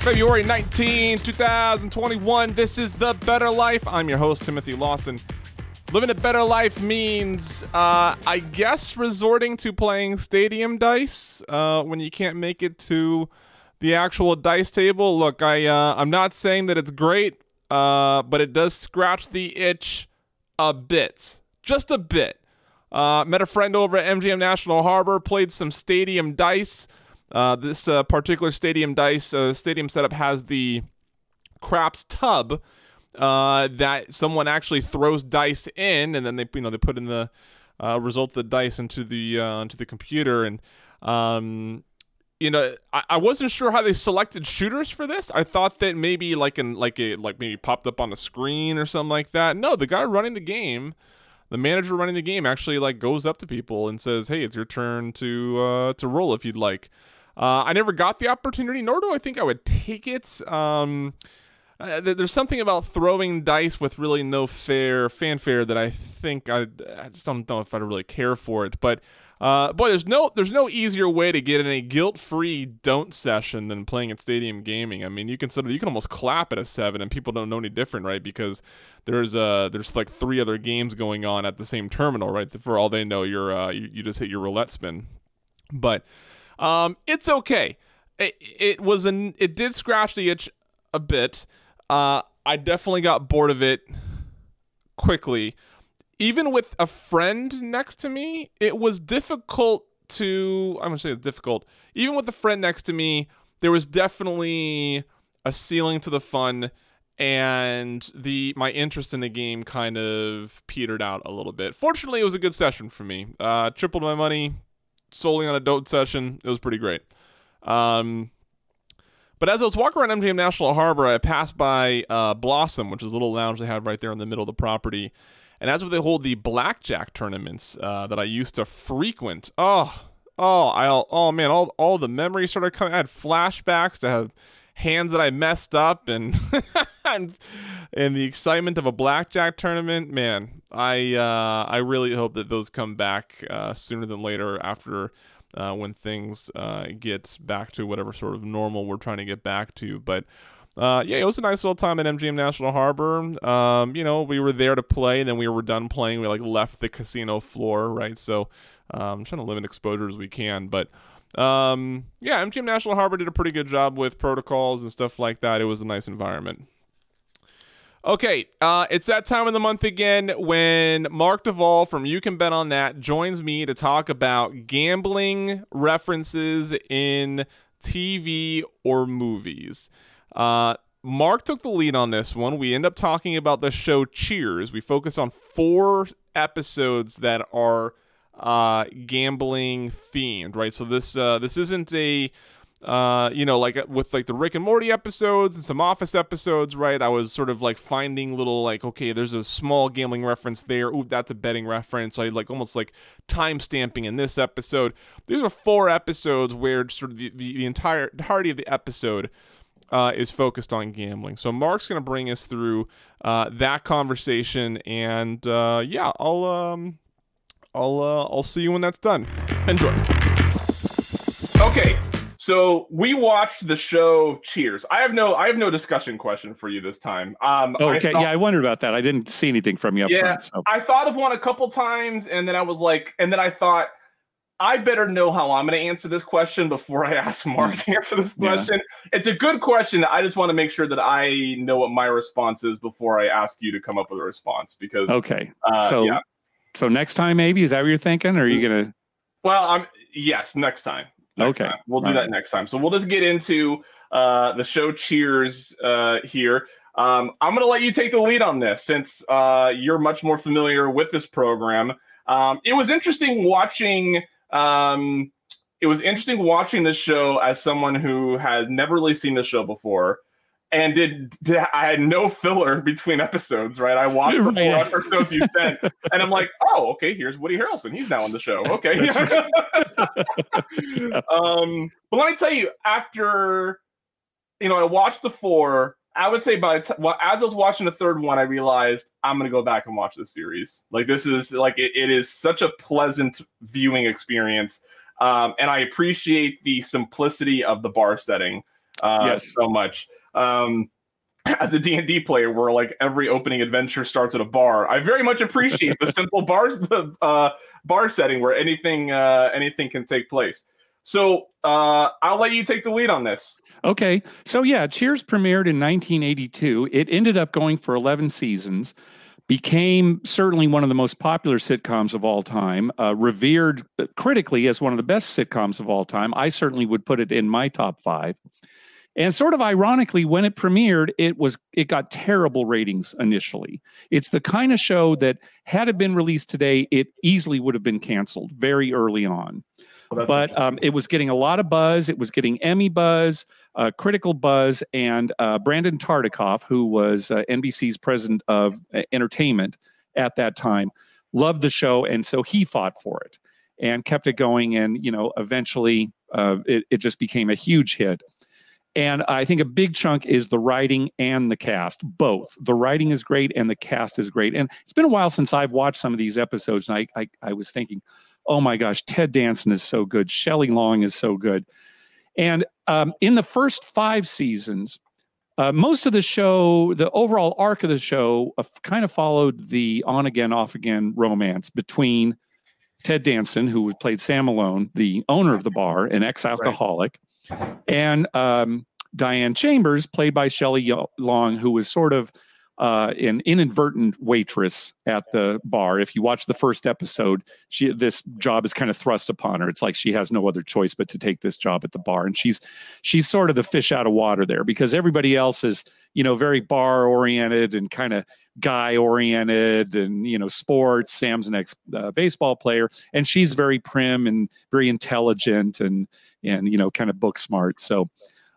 February 19, 2021. This is The Bettor Life. I'm your host, Timothy Lawson. Living a better life means, uh, I guess, resorting to playing stadium dice uh, when you can't make it to the actual dice table. Look, I uh, I'm not saying that it's great, uh, but it does scratch the itch a bit, just a bit. Uh, met a friend over at MGM National Harbor, played some stadium dice. Uh, this uh, particular stadium dice uh, stadium setup has the craps tub uh, that someone actually throws dice in, and then they you know they put in the uh, result of the dice into the uh, into the computer, and um, you know I, I wasn't sure how they selected shooters for this. I thought that maybe like in like a like maybe popped up on the screen or something like that. No, the guy running the game the manager running the game actually like goes up to people and says, "Hey, it's your turn to uh, to roll if you'd like." Uh, I never got the opportunity, nor do I think I would take it. Um, uh, there's something about throwing dice with really no fair fanfare that I think I, I just don't know if I'd really care for it. But uh, boy, there's no there's no easier way to get in a guilt-free don't session than playing at Stadium Gaming. I mean, you can sort of you can almost clap at a seven, and people don't know any different, right? Because there's uh there's like three other games going on at the same terminal, right? For all they know, you're uh you, you just hit your roulette spin, but um it's okay. It, it was an it did scratch the itch a bit. Uh, I definitely got bored of it quickly even with a friend next to me, it was difficult to I'm gonna say difficult. Even with a friend next to me, there was definitely a ceiling to the fun and the my interest in the game kind of petered out a little bit. Fortunately, it was a good session for me. Uh, tripled my money solely on a don't session. It was pretty great. Um, but as I was walking around MGM National Harbor, I passed by uh, Blossom, which is a little lounge they have right there in the middle of the property. And as they hold the blackjack tournaments uh, that I used to frequent, oh, oh, I, oh man, all all the memories started coming. I had flashbacks to have hands that I messed up, and and, and the excitement of a blackjack tournament. Man, I uh, I really hope that those come back uh, sooner than later after. Uh, when things uh, get back to whatever sort of normal we're trying to get back to, but uh, yeah, it was a nice little time at MGM National Harbor. Um, you know, we were there to play, and then we were done playing. We like left the casino floor, right? So, um, trying to limit exposure as we can, but um, yeah, MGM National Harbor did a pretty good job with protocols and stuff like that. It was a nice environment. Okay, uh, it's that time of the month again when Mark DeVol from You Can Bet on That joins me to talk about gambling references in TV or movies. Uh, Mark took the lead on this one. We end up talking about the show Cheers. We focus on four episodes that are uh, gambling themed, right? So this uh, this isn't a uh, you know, like uh, with like the Rick and Morty episodes and some Office episodes, right? I was sort of like finding little like, okay, there's a small gambling reference there. Ooh, that's a betting reference. So I like almost like time stamping in this episode. These are four episodes where sort of the, the, the entire entirety of the episode uh, is focused on gambling. So Mark's going to bring us through uh, that conversation, and uh, yeah, I'll um, I'll uh, I'll see you when that's done. Enjoy. So we watched the show Cheers. I have no I have no discussion question for you this time. Um, okay, I thought, yeah, I wondered about that. I didn't see anything from you. yeah, front, so. I thought of one a couple times, and then I was like, and then I thought I better know how I'm going to answer this question before I ask Mark to answer this question. Yeah. It's a good question. I just want to make sure that I know what my response is before I ask you to come up with a response. Because okay, uh, so yeah. so next time maybe is that what you're thinking, or are you gonna? Well, I'm yes, next time. Okay, time. we'll do that right. next time. So we'll just get into uh, the show. Cheers uh, here. Um, I'm going to let you take the lead on this since uh, you're much more familiar with this program. Um, it was interesting watching um, it was interesting watching this show as someone who had never really seen the show before and did, did, I had no filler between episodes, right? I watched the four episodes you sent, and I'm like, oh, okay, here's Woody Harrelson. He's now on the show. Okay. um, but let me tell you, after you know, I watched the four. I would say by t- well, as I was watching the third one, I realized I'm gonna go back and watch this series. Like this is like it, it is such a pleasant viewing experience, um, and I appreciate the simplicity of the bar setting. uh, Yes. so much. Um, as a D&D player where like every opening adventure starts at a bar. I very much appreciate the simple bars uh, bar setting where anything uh, anything can take place. So uh, I'll let you take the lead on this. Okay. So yeah, Cheers premiered in 1982. It ended up going for 11 seasons. Became certainly one of the most popular sitcoms of all time, uh, revered critically as one of the best sitcoms of all time. I certainly would put it in my top five. And sort of ironically, when it premiered, it was it got terrible ratings initially. It's the kind of show that had it been released today, it easily would have been canceled very early on. Well, but um, it was getting a lot of buzz. It was getting Emmy buzz, uh, critical buzz, and uh, Brandon Tartikoff, who was uh, NBC's president of uh, entertainment at that time, loved the show, and so he fought for it and kept it going. And you know, eventually, uh, it, it just became a huge hit. And I think a big chunk is the writing and the cast, both. The writing is great and the cast is great. And it's been a while since I've watched some of these episodes, and I, I, I was thinking, oh my gosh, Ted Danson is so good. Shelley Long is so good. And um, in the first five seasons, uh, most of the show, the overall arc of the show, uh, kind of followed the on again, off again romance between Ted Danson, who played Sam Malone, the owner of the bar, an ex alcoholic, and um, Diane Chambers, played by Shelley Long, who was sort of uh, an inadvertent waitress at the bar. If you watch the first episode, she this job is kind of thrust upon her. It's like she has no other choice but to take this job at the bar, and she's she's sort of the fish out of water there because everybody else is you know very bar oriented and kind of guy oriented and you know sports. Sam's an ex uh, baseball player, and she's very prim and very intelligent and and you know kind of book smart. So.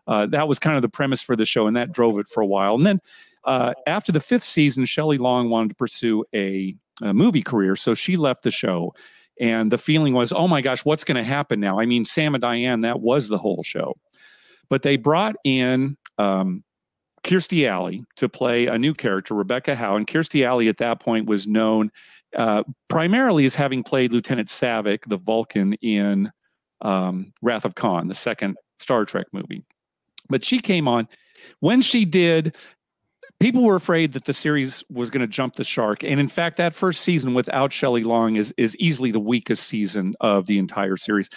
Uh, that was kind of the premise for the show, and that drove it for a while. And then uh, after the fifth season, Shelley Long wanted to pursue a, a, movie career, so she left the show. And the feeling was, oh my gosh, what's going to happen now? I mean, Sam and Diane, that was the whole show. But they brought in um, Kirstie Alley to play a new character, Rebecca Howe. And Kirstie Alley at that point was known uh, primarily as having played Lieutenant Saavik, the Vulcan, in um, Wrath of Khan, the second Star Trek movie. But she came on. When she did, people were afraid that the series was going to jump the shark. And in fact, that first season without Shelley Long is, is easily the weakest season of the entire series.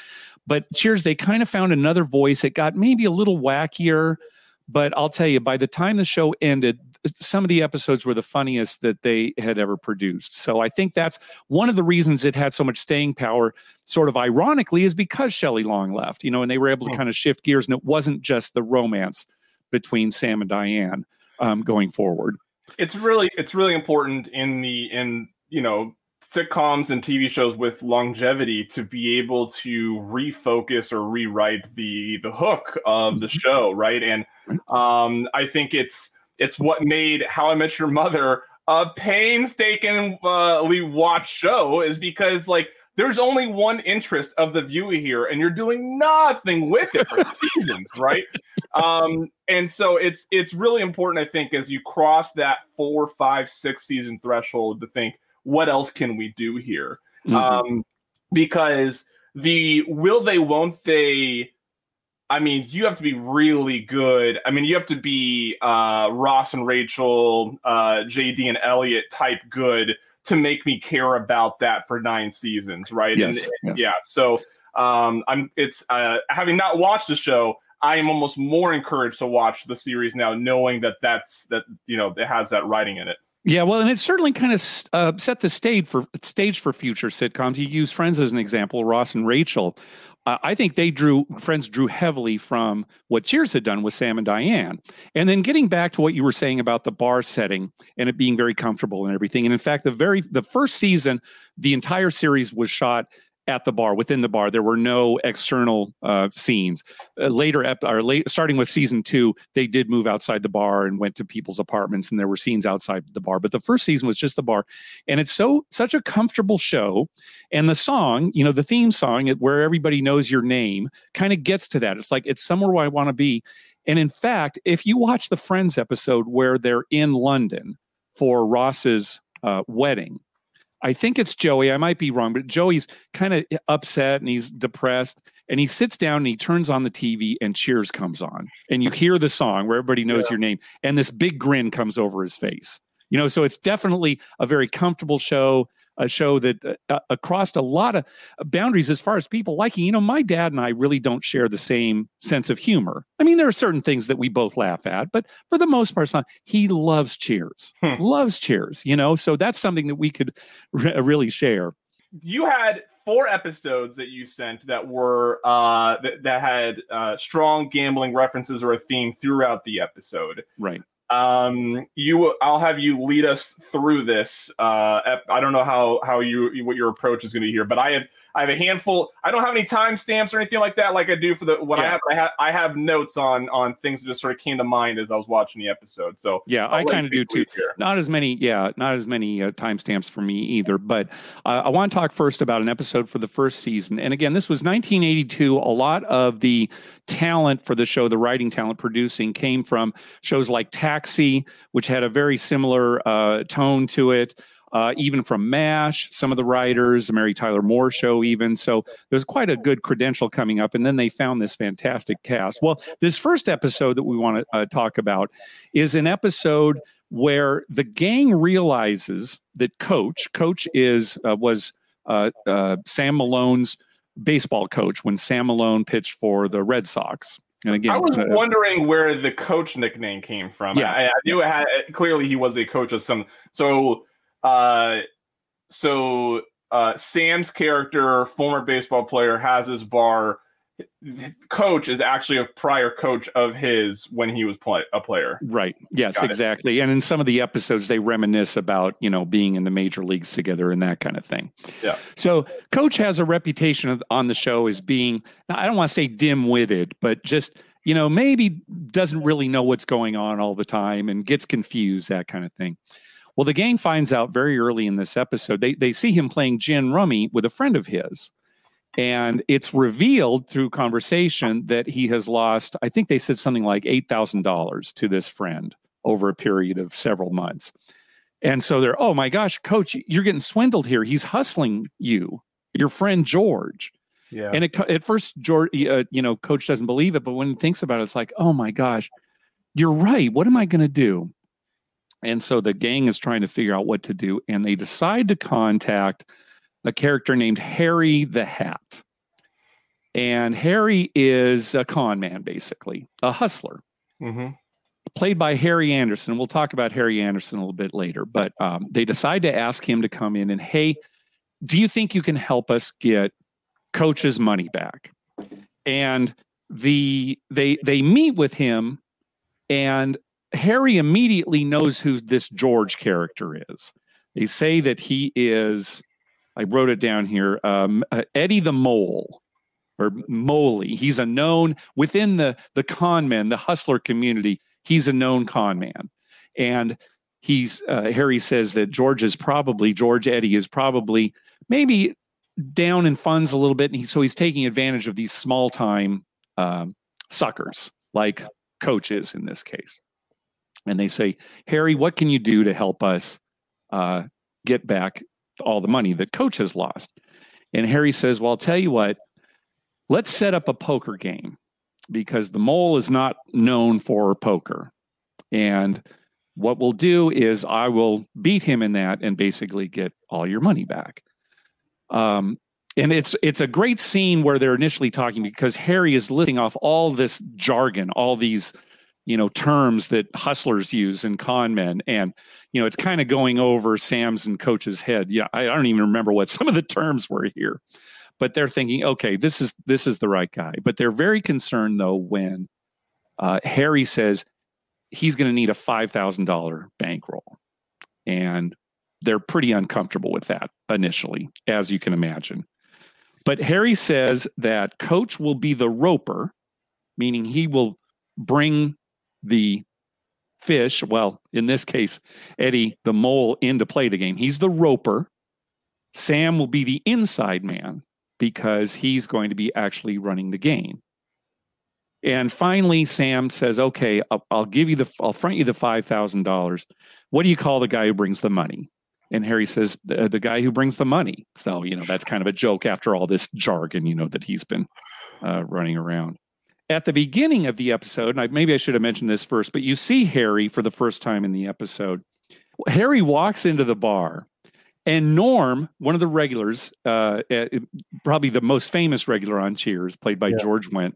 But Cheers, they kind of found another voice. It got maybe a little wackier. But I'll tell you, by the time the show ended, some of the episodes were the funniest that they had ever produced. So I think that's one of the reasons it had so much staying power, sort of ironically, is because Shelley Long left, you know, and they were able to kind of shift gears. And it wasn't just the romance between Sam and Diane um, going forward. It's really it's really important in the in you know sitcoms and TV shows with longevity to be able to refocus or rewrite the the hook of the show, right? And um, I think it's it's what made How I Met Your Mother a painstakingly watched show is because like there's only one interest of the viewer here, and you're doing nothing with it for seasons, right? Um, and so it's it's really important, I think, as you cross that four, five, six season threshold to think, what else can we do here? Mhm. Um, because the will they, won't they? I mean, you have to be really good. I mean, you have to be uh, Ross and Rachel, uh, JD and Elliot type good to make me care about that for nine seasons, right? Yes, And, yes. Yeah. So um, I'm. It's uh, having not watched the show. I am almost more encouraged to watch the series now, knowing that that's that you know it has that writing in it. Yeah, well, and it certainly kind of uh, set the stage for stage for future sitcoms. You use Friends as an example, Ross and Rachel. Uh, I think they drew Friends drew heavily from what Cheers had done with Sam and Diane, and then getting back to what you were saying about the bar setting and it being very comfortable and everything. And in fact, the very the first season, the entire series was shot at the bar within the bar there were no external uh, scenes. Uh, later ep- or late starting with season two they did move outside the bar and went to people's apartments and there were scenes outside the bar. But the first season was just the bar and it's so such a comfortable show and the song you know the theme song where everybody knows your name kind of gets to that. It's like it's somewhere where i want to be. And in fact if you watch the friends episode where they're in london for ross's uh, wedding I think it's Joey. I might be wrong, but Joey's kind of upset and he's depressed. and he sits down and he turns on the TV and Cheers comes on. And you hear the song where everybody knows yeah. your name. And this big grin comes over his face. You know, so it's definitely a very comfortable show a show that uh, uh, across a lot of boundaries as far as people liking. You know, my dad and I really don't share the same sense of humor. I mean, there are certain things that we both laugh at, but for the most part, he loves Cheers, hmm. loves Cheers. You know, so that's something that we could re- really share. You had four episodes that you sent that were uh, that, that had uh, strong gambling references or a theme throughout the episode. Right um you i'll have you lead us through this uh i don't know how how you what your approach is going to be here but i have I have a handful. I don't have any timestamps or anything like that, like I do for the what yeah. I have. I have I have notes on on things that just sort of came to mind as I was watching the episode. So yeah, I'll i kind of do too. Here. Not as many, yeah, not as many uh, timestamps for me either. But uh, I want to talk first about an episode for the first season. And again, this was 1982. A lot of the talent for the show, the writing talent producing, came from shows like Taxi, which had a very similar uh, tone to it uh, even from MASH, some of the writers, the Mary Tyler Moore show, even. So there's quite a good credential coming up. And then they found this fantastic cast. Well, this first episode that we want to uh, talk about is an episode where the gang realizes that Coach, Coach is uh, was uh, uh, Sam Malone's baseball coach when Sam Malone pitched for the Red Sox. And again, I was uh, wondering where the coach nickname came from. Yeah, I, I knew it had clearly he was a coach of some. So uh, so uh, Sam's character, former baseball player, has his bar. Coach is actually a prior coach of his when he was play, a player. Right. Yes, Got exactly. It. And in some of the episodes, they reminisce about you know being in the major leagues together and that kind of thing. Yeah. So Coach has a reputation on the show as being I don't want to say dim-witted, but just you know maybe doesn't really know what's going on all the time and gets confused that kind of thing. Well, the gang finds out very early in this episode. They they see him playing gin rummy with a friend of his. And it's revealed through conversation that he has lost, I think they said something like $8,000 to this friend over a period of several months. And so they're, oh my gosh, coach, you're getting swindled here. He's hustling you, your friend George. Yeah. And it, at first, George, uh, you know, coach doesn't believe it, but when he thinks about it, it's like, oh my gosh, you're right. What am I going to do? And so the gang is trying to figure out what to do. And they decide to contact a character named Harry the Hat. And Harry is a con man, basically, a hustler, mm-hmm. played by Harry Anderson. We'll talk about Harry Anderson a little bit later. But um, they decide to ask him to come in and, hey, do you think you can help us get coach's money back? And the they they meet with him and Harry immediately knows who this George character is. They say that he is, I wrote it down here, um, uh, Eddie the Mole or Moley. He's a known within the the con men, the hustler community. He's a known con man, and he's uh, Harry says that George is probably George Eddie is probably maybe down in funds a little bit, and he, so he's taking advantage of these small time um, suckers like coaches in this case and they say, Harry, what can you do to help us uh, get back all the money that coach has lost? And Harry says, Well, I'll tell you what, let's set up a poker game because the mole is not known for poker. And what we'll do is I will beat him in that and basically get all your money back. Um, and it's it's a great scene where they're initially talking because Harry is listing off all this jargon, all these you know terms that hustlers use and con men. And you know it's kind of going over sam's and coach's head. Yeah I, I, don't even remember what some of the terms were here. But they're thinking okay this is this is the right guy. But they're very concerned though when uh, harry says he's going to need a $5000 bankroll. And they're pretty uncomfortable with that initially as you can imagine. But harry says that coach will be the roper meaning he will bring the fish, well, in this case, Eddie the mole, in to play the game. He's the roper. Sam will be the inside man because he's going to be actually running the game. And finally, Sam says, "Okay, I'll, I'll give you the, I'll front you the five thousand dollars. What do you call the guy who brings the money?" And Harry says, the, "The guy who brings the money." So you know that's kind of a joke after all this jargon, you know, that he's been uh, running around. At the beginning of the episode, and I, maybe I should have mentioned this first, but you see Harry for the first time in the episode. Harry walks into the bar, and Norm, one of the regulars, uh, uh, probably the most famous regular on Cheers, played by yeah. George Wendt,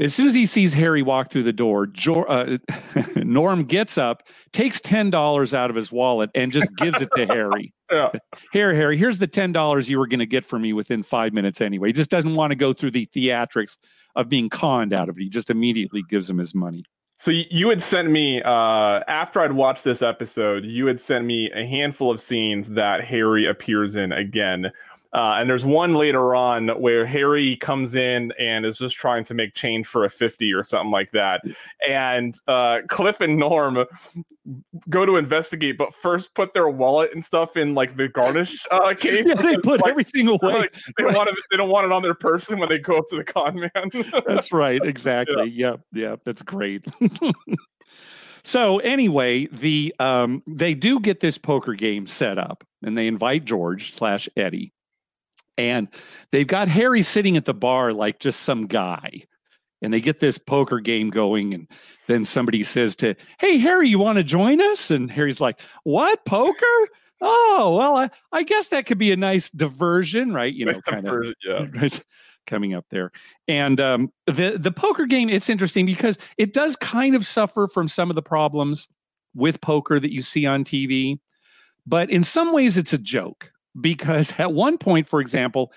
as soon as he sees Harry walk through the door, uh, Norm gets up, takes ten dollars out of his wallet, and just gives it to Harry. Yeah. Here, Harry, here's the ten dollars you were going to get from me within five minutes anyway. He just doesn't want to go through the theatrics of being conned out of it. He just immediately gives him his money. So you had sent me uh, after I'd watched this episode. You had sent me a handful of scenes that Harry appears in again. Uh, and there's one later on where Harry comes in and is just trying to make change for a 50 or something like that. And uh, Cliff and Norm go to investigate, but first put their wallet and stuff in like the garnish uh, case. Yeah, they put like, everything away. Like, they, right. don't want it, they don't want it on their person when they go up to the con man. that's right. Exactly. Yeah. Yep. Yeah, that's great. So anyway, the um, they do get this poker game set up, and they invite George slash Eddie, and they've got Harry sitting at the bar like just some guy. And they get this poker game going, and then somebody says to, Hey, Harry, you want to join us? And Harry's like, What? Poker? Oh, well, I, I guess that could be a nice diversion, right? You know, kind of yeah. right, coming up there. And um, the the poker game, it's interesting because it does kind of suffer from some of the problems with poker that you see on TV, but in some ways, it's a joke because at one point, for example,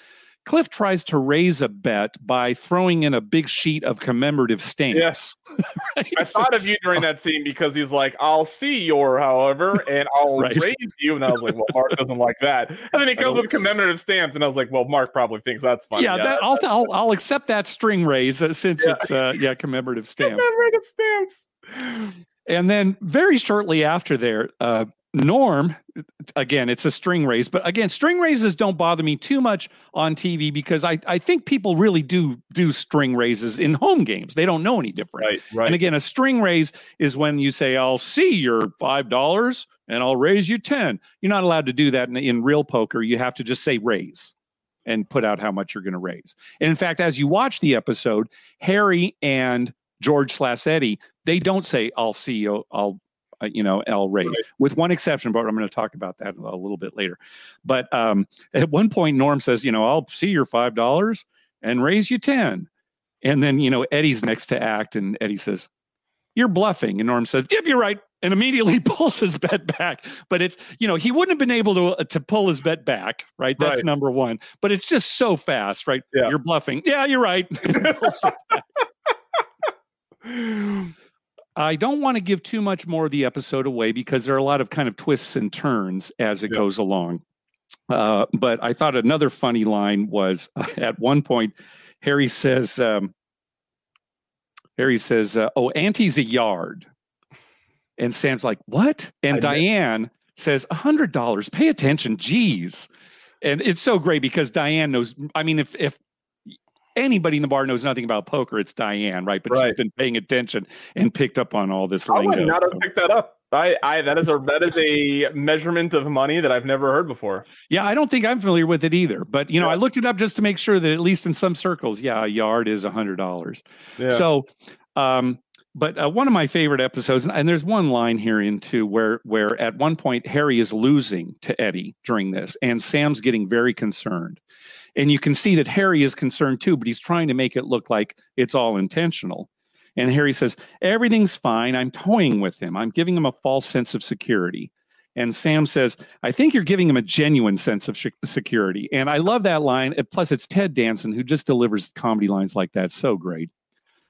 Cliff tries to raise a bet by throwing in a big sheet of commemorative stamps. Yes. right? I thought of you during that scene because he's like, I'll see your, however, and I'll right. raise you. And I was like, well, Mark doesn't like that. And then he comes with commemorative stamps. And I was like, well, Mark probably thinks that's funny. Yeah, yeah that, I'll, I'll, I'll, accept that string raise uh, since yeah. it's, uh, yeah, commemorative stamps. Commemorative stamps. And then very shortly after there, uh, Norm, again, it's a string raise, but again, string raises don't bother me too much on TV because I, I think people really do do string raises in home games. They don't know any different. Right, right. And again, a string raise is when you say, I'll see your five dollars and I'll raise you 10. You're not allowed to do that in, in real poker. You have to just say raise and put out how much you're going to raise. And in fact, as you watch the episode, Harry and George slash Eddie, they don't say, I'll see you, I'll uh, you know, L raised, right. with one exception, but I'm going to talk about that a little bit later. But um, at one point, Norm says, you know, I'll see your five dollars and raise you ten, and then you know Eddie's next to act, and Eddie says, "You're bluffing," and Norm says, "Yep, you're right." And immediately pulls his bet back, but it's you know he wouldn't have been able to uh, to pull his bet back, right? That's right. number one. But it's just so fast, right? Yeah. You're bluffing. Yeah, you're right. I don't want to give too much more of the episode away because there are a lot of kind of twists and turns as it yep. goes along. Uh, but I thought another funny line was uh, at one point, Harry says, um, Harry says, uh, "Oh, Ante's a yard," and Sam's like, "What?" And I Diane know. says, "A hundred dollars. Pay attention, geez." And it's so great because Diane knows. I mean, if if anybody in the bar knows nothing about poker, it's Diane, right? But right. she's been paying attention and picked up on all this. I lingo, would not have picked that up. I, I that is a that is a measurement of money that I've never heard before. Yeah, I don't think I'm familiar with it either. But you know, yeah. I looked it up just to make sure that at least in some circles, yeah, a yard is a hundred dollars. Yeah. So, um, but uh, one of my favorite episodes, and there's one line here into where where at one point Harry is losing to Eddie during this, and Sam's getting very concerned, and you can see that Harry is concerned too, but he's trying to make it look like it's all intentional. And Harry says, Everything's fine. I'm toying with him. I'm giving him a false sense of security. And Sam says, I think you're giving him a genuine sense of sh- security. And I love that line. Plus, it's Ted Danson who just delivers comedy lines like that so great.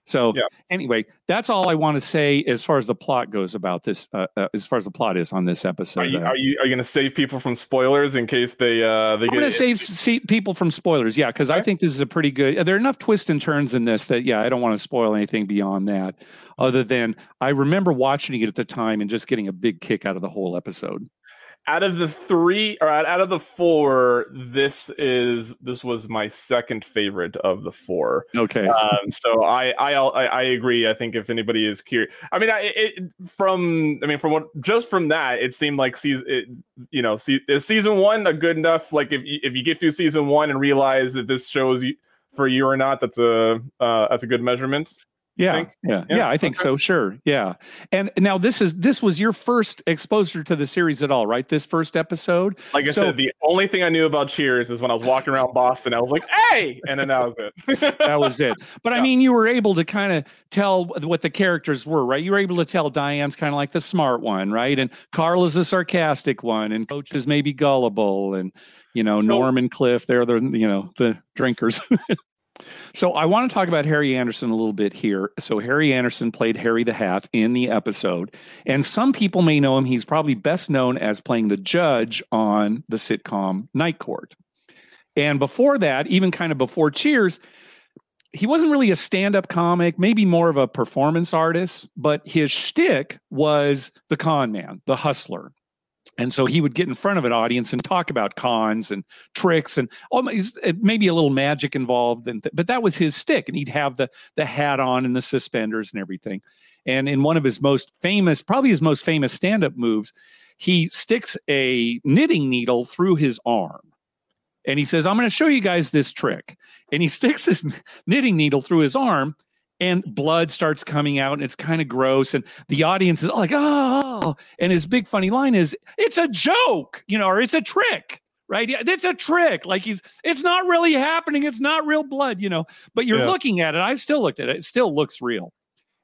So yeah. anyway, that's all I want to say as far as the plot goes about this. Uh, uh, as far as the plot is on this episode, are you uh, are you, you going to save people from spoilers in case they uh they get I'm going to save see people from spoilers. Yeah, because okay. I think this is a pretty good. There are enough twists and turns in this that yeah, I don't want to spoil anything beyond that. Other than I remember watching it at the time and just getting a big kick out of the whole episode out of the three or out of the four this is this was my second favorite of the four. Okay. Um, so I, I i agree. I think if anybody is curious i mean I, it, from i mean from what just from that it seemed like season it, you know see, is season one a good enough like if you, if you get through season one and realize that this shows you for you or not, that's a uh, that's a good measurement. Yeah, yeah, Yeah, yeah, I think okay. so. Sure, yeah. And now this is this was your first exposure to the series at all, right? This first episode. Like I So- said, the only thing I knew about Cheers is when I was walking around Boston. I was like, "Hey!" and then that was it. That was it. But I mean, you were able to kind of tell what the characters were, right? You were able to tell Diane's kind of like the smart one, right? And Carl is the sarcastic one, and Coach is maybe gullible, and you know So- Norm and Cliff, they're the you know the drinkers. So I want to talk about Harry Anderson a little bit here. So Harry Anderson played Harry the Hat in the episode, and some people may know him. He's probably best known as playing the judge on the sitcom Night Court. And before that, even kind of before Cheers, he wasn't really a stand-up comic, maybe more of a performance artist, but his shtick was the con man, the hustler. And so he would get in front of an audience and talk about cons and tricks and almost maybe a little magic involved. And th- but that was his stick, and he'd have the the hat on and the suspenders and everything. And in one of his most famous, probably his most famous stand-up moves, he sticks a knitting needle through his arm. And he says, I'm going to show you guys this trick. And he sticks his knitting needle through his arm, and blood starts coming out, and it's kind of gross. And the audience is like, oh. And his big funny line is, it's a joke, you know, or it's a trick, right? Yeah, It's a trick. Like he's, it's not really happening. It's not real blood, you know, but you're Yeah. looking at it. I've still looked at it. It still looks real.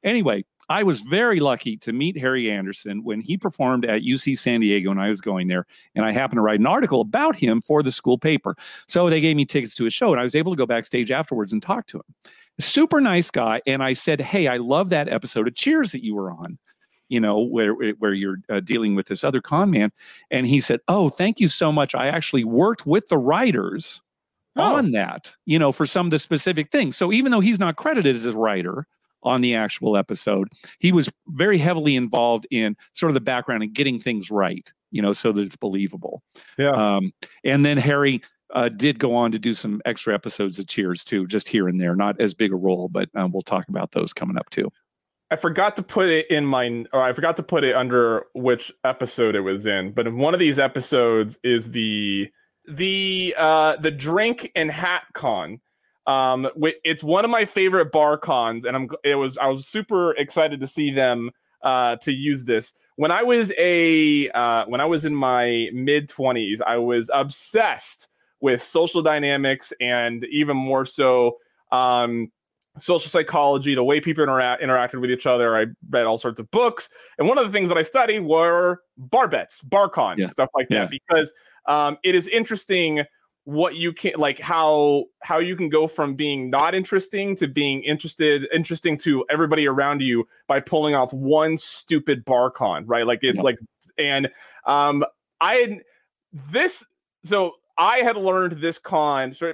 Anyway, I was very lucky to meet Harry Anderson when he performed at UC San Diego when I was going there. And I happened to write an article about him for the school paper. So they gave me tickets to his show, and I was able to go backstage afterwards and talk to him. Super nice guy. And I said, Hey, I love that episode of Cheers that you were on, you know, where, where you're uh, dealing with this other con man. And he said, Oh, thank you so much. I actually worked with the writers Oh. on that, you know, for some of the specific things. So even though he's not credited as a writer on the actual episode, he was very heavily involved in sort of the background and getting things right, you know, so that it's believable. Yeah. Um, and then Harry uh, did go on to do some extra episodes of Cheers too, just here and there, not as big a role, but um, we'll talk about those coming up too. I forgot to put it in my, or I forgot to put it under which episode it was in. But in one of these episodes is the the uh the drink and hat con. Um, it's one of my favorite bar cons, and I'm it was I was super excited to see them uh to use this. When I was a uh when I was in my mid twenties, I was obsessed with social dynamics and even more so um social psychology, the way people interact interacted with each other. I read all sorts of books, and one of the things that I studied were bar bets, bar cons, Yeah. stuff like Yeah. that, because um, it is interesting what you can like how how you can go from being not interesting to being interested interesting to everybody around you by pulling off one stupid bar con right like it's Yeah. like and um i had this so i had learned this con so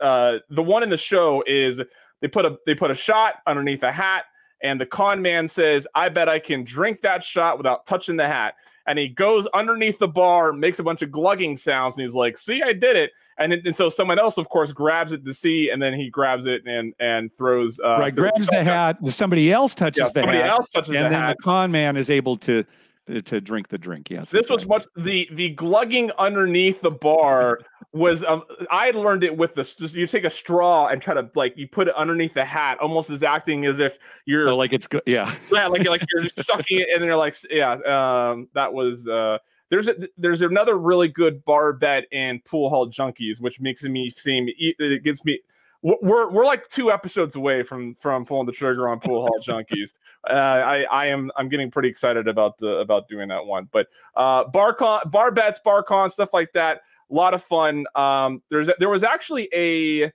uh the one in the show is they put a they put a shot underneath a hat and the con man says i bet i can drink that shot without touching the hat. And he goes underneath the bar makes a bunch of glugging sounds and he's like see i did it. And, then- and so someone else of course grabs it to see and then he grabs it and and throws uh right, grabs the hat, somebody else touches yeah, the somebody hat, else touches and the then hat. the con man is able to to drink the drink. Yes, this was right. much the the glugging underneath the bar was um i had learned it with this you take a straw and try to like you put it underneath the hat almost as acting as if you're Oh, like it's good. Yeah, yeah, like like you're just sucking it, and then you're like, yeah, um, that was. Uh, there's a, there's another really good bar bet in Pool Hall Junkies, which makes me seem it gets me. We're we're like two episodes away from from pulling the trigger on Pool Hall Junkies. Uh, I I am I'm getting pretty excited about the about doing that one. But uh, bar con, bar bets, bar con, stuff like that. A lot of fun. Um, there's there was actually a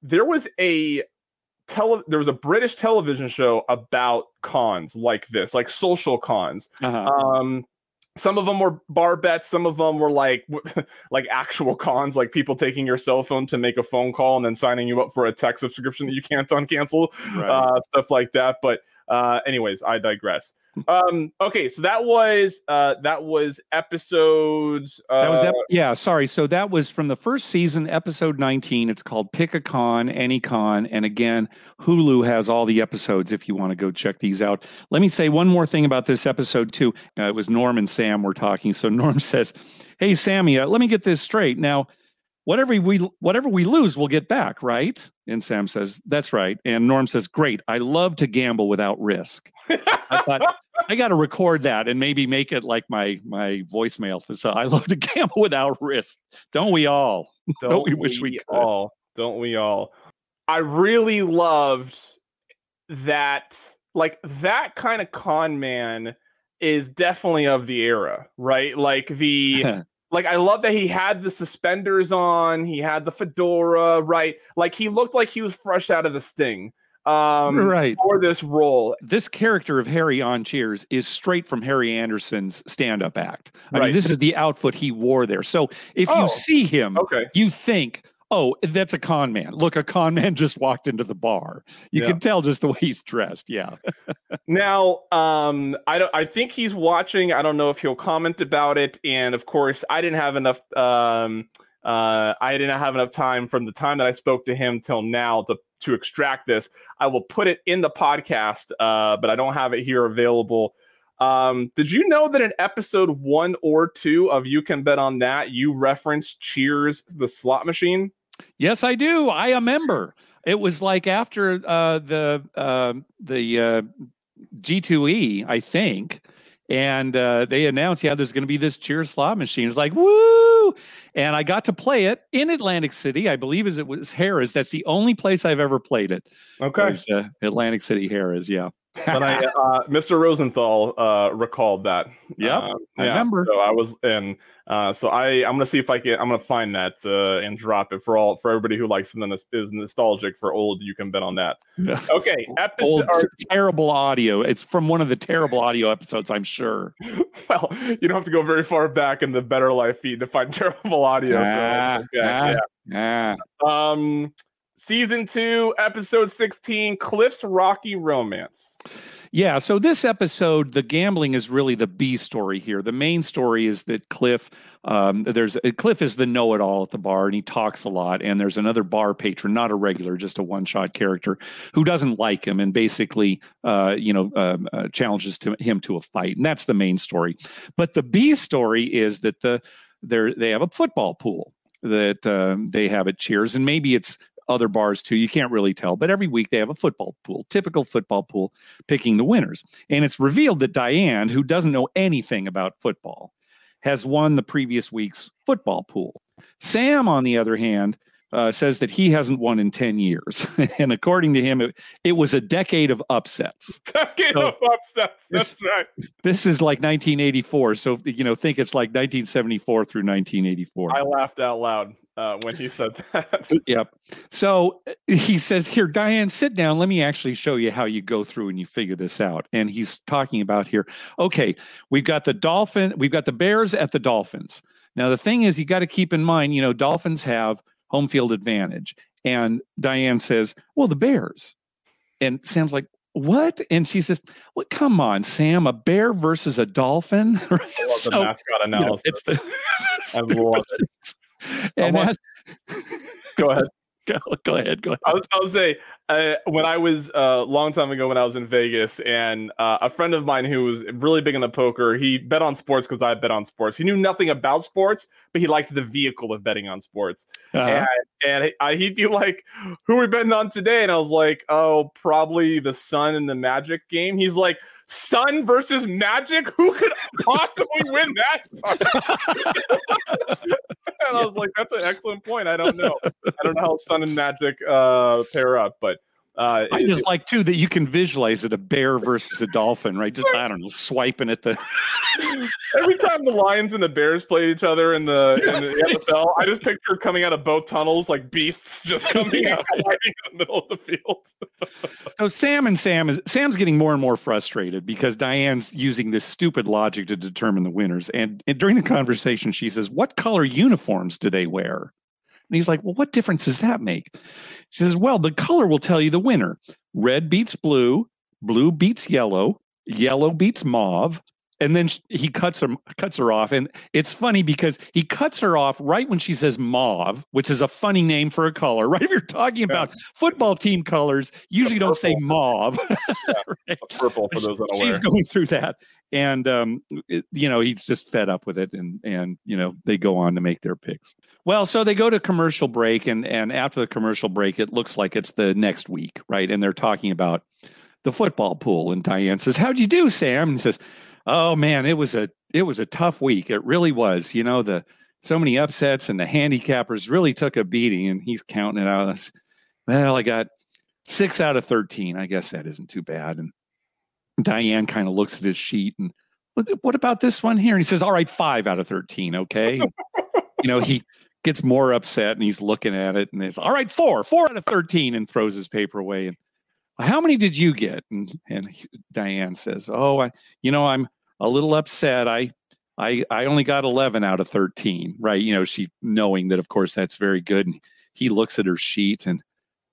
there was a tele there was a British television show about cons like this, like social cons. uh-huh. Um, some of them were bar bets, some of them were like like actual cons, like people taking your cell phone to make a phone call and then signing you up for a tech subscription that you can't uncancel, right. uh, stuff like that. But uh, anyways, I digress. Um, okay, so that was uh, that was episodes. Uh, That was ep- yeah. Sorry. So that was from the first season, episode nineteen. It's called Pick a Con, Any Con, and again, Hulu has all the episodes if you want to go check these out. Let me say one more thing about this episode too. Uh, it was Norm and Sam were talking. So Norm says, "Hey, Sammy, uh, let me get this straight. Now, whatever we whatever we lose, we'll get back, right? And Sam says, "That's right." And Norm says, "Great. I love to gamble without risk." I thought I got to record that and maybe make it like my my voicemail. So I love to gamble without risk. Don't we all? Don't, Don't we wish we, we all? Don't we all? I really loved that. Like that kind of con man is definitely of the era, right? Like the like I love that he had the suspenders on, he had the fedora, right? Like he looked like he was fresh out of the sting. Um right for this role. This character of Harry on Cheers is straight from Harry Anderson's stand-up act. I right. mean, this is the outfit he wore there. So if oh, you see him, okay. you think oh, that's a con man. Look, a con man just walked into the bar. You yeah. can tell just the way he's dressed. Yeah. now, um, I don't. I think he's watching. I don't know if he'll comment about it. And of course, I didn't have enough. Um, uh, I didn't have enough time from the time that I spoke to him till now to to extract this. I will put it in the podcast, uh, but I don't have it here available. Um, did you know that in episode one or two of You Can Bet on That, you referenced Cheers, the slot machine? Yes, I do. I a member. It was like after uh, the uh, the uh, G2E, I think, and uh, they announced, yeah, there's going to be this Cheers slot machine. It's like woo, and I got to play it in Atlantic City. I believe as it was Harrah's. That's the only place I've ever played it. Okay, was, uh, Atlantic City Harrah's, Yeah but I, uh, Mr. Rosenthal uh, recalled that. Yep, uh, I remember. So I was, and uh, so I, I'm gonna see if I can, I'm gonna find that uh, and drop it for all for everybody who likes and is nostalgic for old. You can bet on that. Okay, episode old, or, terrible audio. It's from one of the terrible audio episodes, I'm sure. well, you don't have to go very far back in the Bettor Life feed to find terrible audio. Ah, so, okay, ah, yeah. Ah. Um season two, episode 16, Cliff's Rocky Romance. Yeah, so this episode, the gambling is really the B story here. The main story is that Cliff, um, there's Cliff is the know-it-all at the bar, and he talks a lot. And there's another bar patron, not a regular, just a one-shot character, who doesn't like him and basically, uh, you know, um, uh, challenges to him to a fight. And that's the main story. But the B story is that the they they have a football pool that um, they have at Cheers, and maybe it's other bars too. You can't really tell, but every week they have a football pool, typical football pool, picking the winners. And it's revealed that Diane, who doesn't know anything about football, has won the previous week's football pool. Sam, on the other hand, uh, says that he hasn't won in 10 years. and according to him, it, it was a decade of upsets. Decade so of upsets. That's this, right. This is like 1984. So, you know, think it's like 1974 through 1984. I laughed out loud uh, when he said that. yep. So uh, he says, Here, Diane, sit down. Let me actually show you how you go through and you figure this out. And he's talking about here, okay, we've got the Dolphin, we've got the Bears at the Dolphins. Now, the thing is, you got to keep in mind, you know, Dolphins have home field advantage. And Diane says, Well, the Bears. And Sam's like, what? And she says, "Well, come on, Sam, a bear versus a dolphin." Right? I love so, the mascot analysis. You know, it's the, I love it. and as, go ahead. Go, go ahead. Go ahead. I'll, I was say uh, when I was a uh, long time ago when I was in Vegas, and uh, a friend of mine who was really big into poker, he bet on sports because I bet on sports. He knew nothing about sports, but he liked the vehicle of betting on sports. Uh-huh. And, and I, he'd be like, "Who are we betting on today?" And I was like, "Oh, probably the Sun and the Magic game." He's like, Sun versus Magic? Who could possibly win that? and I was like, that's an excellent point. I don't know. I don't know how Sun and Magic uh, pair up, but uh, I just it, like too that you can visualize it a bear versus a dolphin, right? Just I don't know, swiping at the. Every time the Lions and the Bears played each other in the in the NFL, I just picture coming out of both tunnels like beasts just coming out in the middle of the field. so Sam and Sam is Sam's getting more and more frustrated because Diane's using this stupid logic to determine the winners, and, and during the conversation, she says, "What color uniforms do they wear?" And he's like, Well, what difference does that make? She says, Well, the color will tell you the winner. Red beats blue, blue beats yellow, yellow beats mauve, and then he cuts her cuts her off. And it's funny because he cuts her off right when she says mauve which is a funny name for a color. Right? If you're talking about football team colors usually don't say mauve. Yeah, right? purple for those that she's going through that. And um, it, you know he's just fed up with it and and you know they go on to make their picks. Well so they go to commercial break and and after the commercial break it looks like it's the next week right? And they're talking about the football pool. And diane says how'd you do sam? And he says oh man it was a it was a tough week it really was you know the so many upsets and the handicappers really took a beating and he's counting it out well i got six out of 13 i guess that isn't too bad and Diane kind of looks at his sheet and what, about this one here? And he says, All right, five out of 13. Okay. you know, he gets more upset and he's looking at it and he's all right, four, four out of 13 and throws his paper away. And how many did you get? And, and Diane says, Oh, I, you know, I'm a little upset. I, I, I only got 11 out of 13. Right. You know, she knowing that, of course, that's very good. And he looks at her sheet and,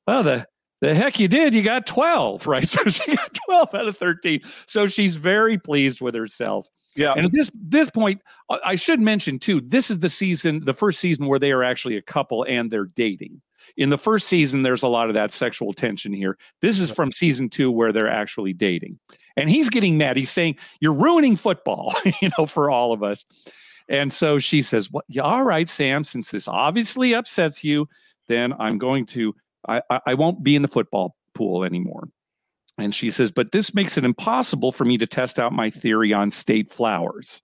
well, the, the heck you did you got 12 right so she got 12 out of 13 so she's very pleased with herself yeah and at this this point i should mention too this is the season the first season where they are actually a couple and they're dating in the first season there's a lot of that sexual tension here this is from season two where they're actually dating and he's getting mad he's saying you're ruining football you know for all of us and so she says well, yeah, all right sam since this obviously upsets you then i'm going to I, I won't be in the football pool anymore. And she says, but this makes it impossible for me to test out my theory on state flowers.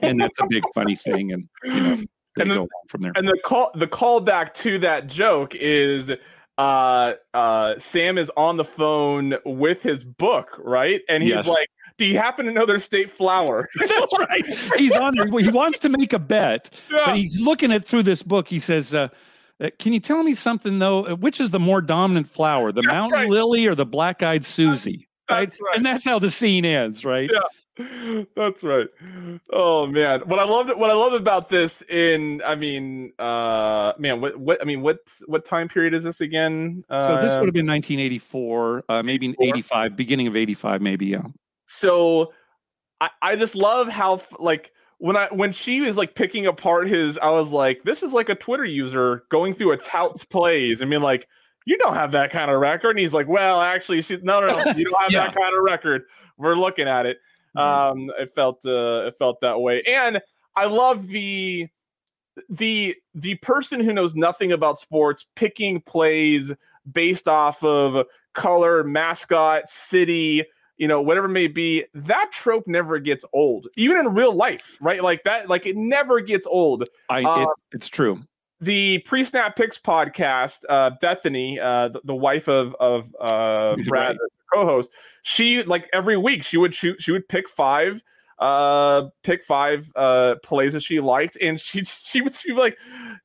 And that's a big funny thing. And you know, and the, from there. And the call the callback to that joke is uh uh Sam is on the phone with his book, right? And he's yes. like, do you happen to know their state flower? That's right. He's on there. He wants to make a bet, yeah. but he's looking at through this book. He says, uh, uh, can you tell me something though? Uh, which is the more dominant flower, the that's mountain right. lily or the black-eyed Susie? Right? right? And that's how the scene ends, right? Yeah, that's right. Oh man, what I loved, what I love about this in, I mean, uh, man, what, what, I mean, what, what time period is this again? Uh, so this would have been 1984, uh, maybe 84? 85, beginning of 85, maybe. Yeah. So, I, I just love how like when I when she was like picking apart his, I was like, this is like a Twitter user going through a tout's plays I mean, like, you don't have that kind of record. And he's like, well, actually, she's no, no, no, you don't have yeah. that kind of record. We're looking at it. Um, it felt uh, it felt that way, and I love the the the person who knows nothing about sports picking plays based off of color, mascot, city, you know, whatever may be, that trope never gets old, even in real life, right? Like that, like it never gets old. I, uh, it, it's true. The pre-snap picks podcast, uh, Bethany, uh, the, the wife of of uh, Brad, right. Co-host, she like every week she would shoot, she would pick five uh pick five uh plays that she liked and she she would be like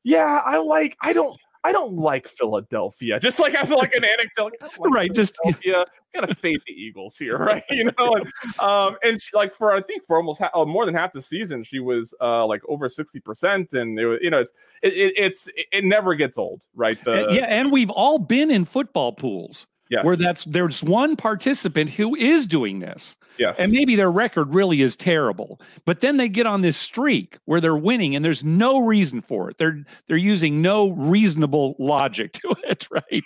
yeah i like i don't I don't like Philadelphia. Just like I feel like an anecdote, like right? Just yeah, kind of fade the Eagles here, right? You know, and um, and she, like for I think for almost ha- oh, more than half the season, she was uh like over sixty percent, and it was you know it's it, it, it's it never gets old, right? The yeah, and we've all been in football pools. Yes. Where that's there's one participant who is doing this. Yes. And maybe their record really is terrible. But then they get on this streak where they're winning and there's no reason for it. They're they're using no reasonable logic to it, right?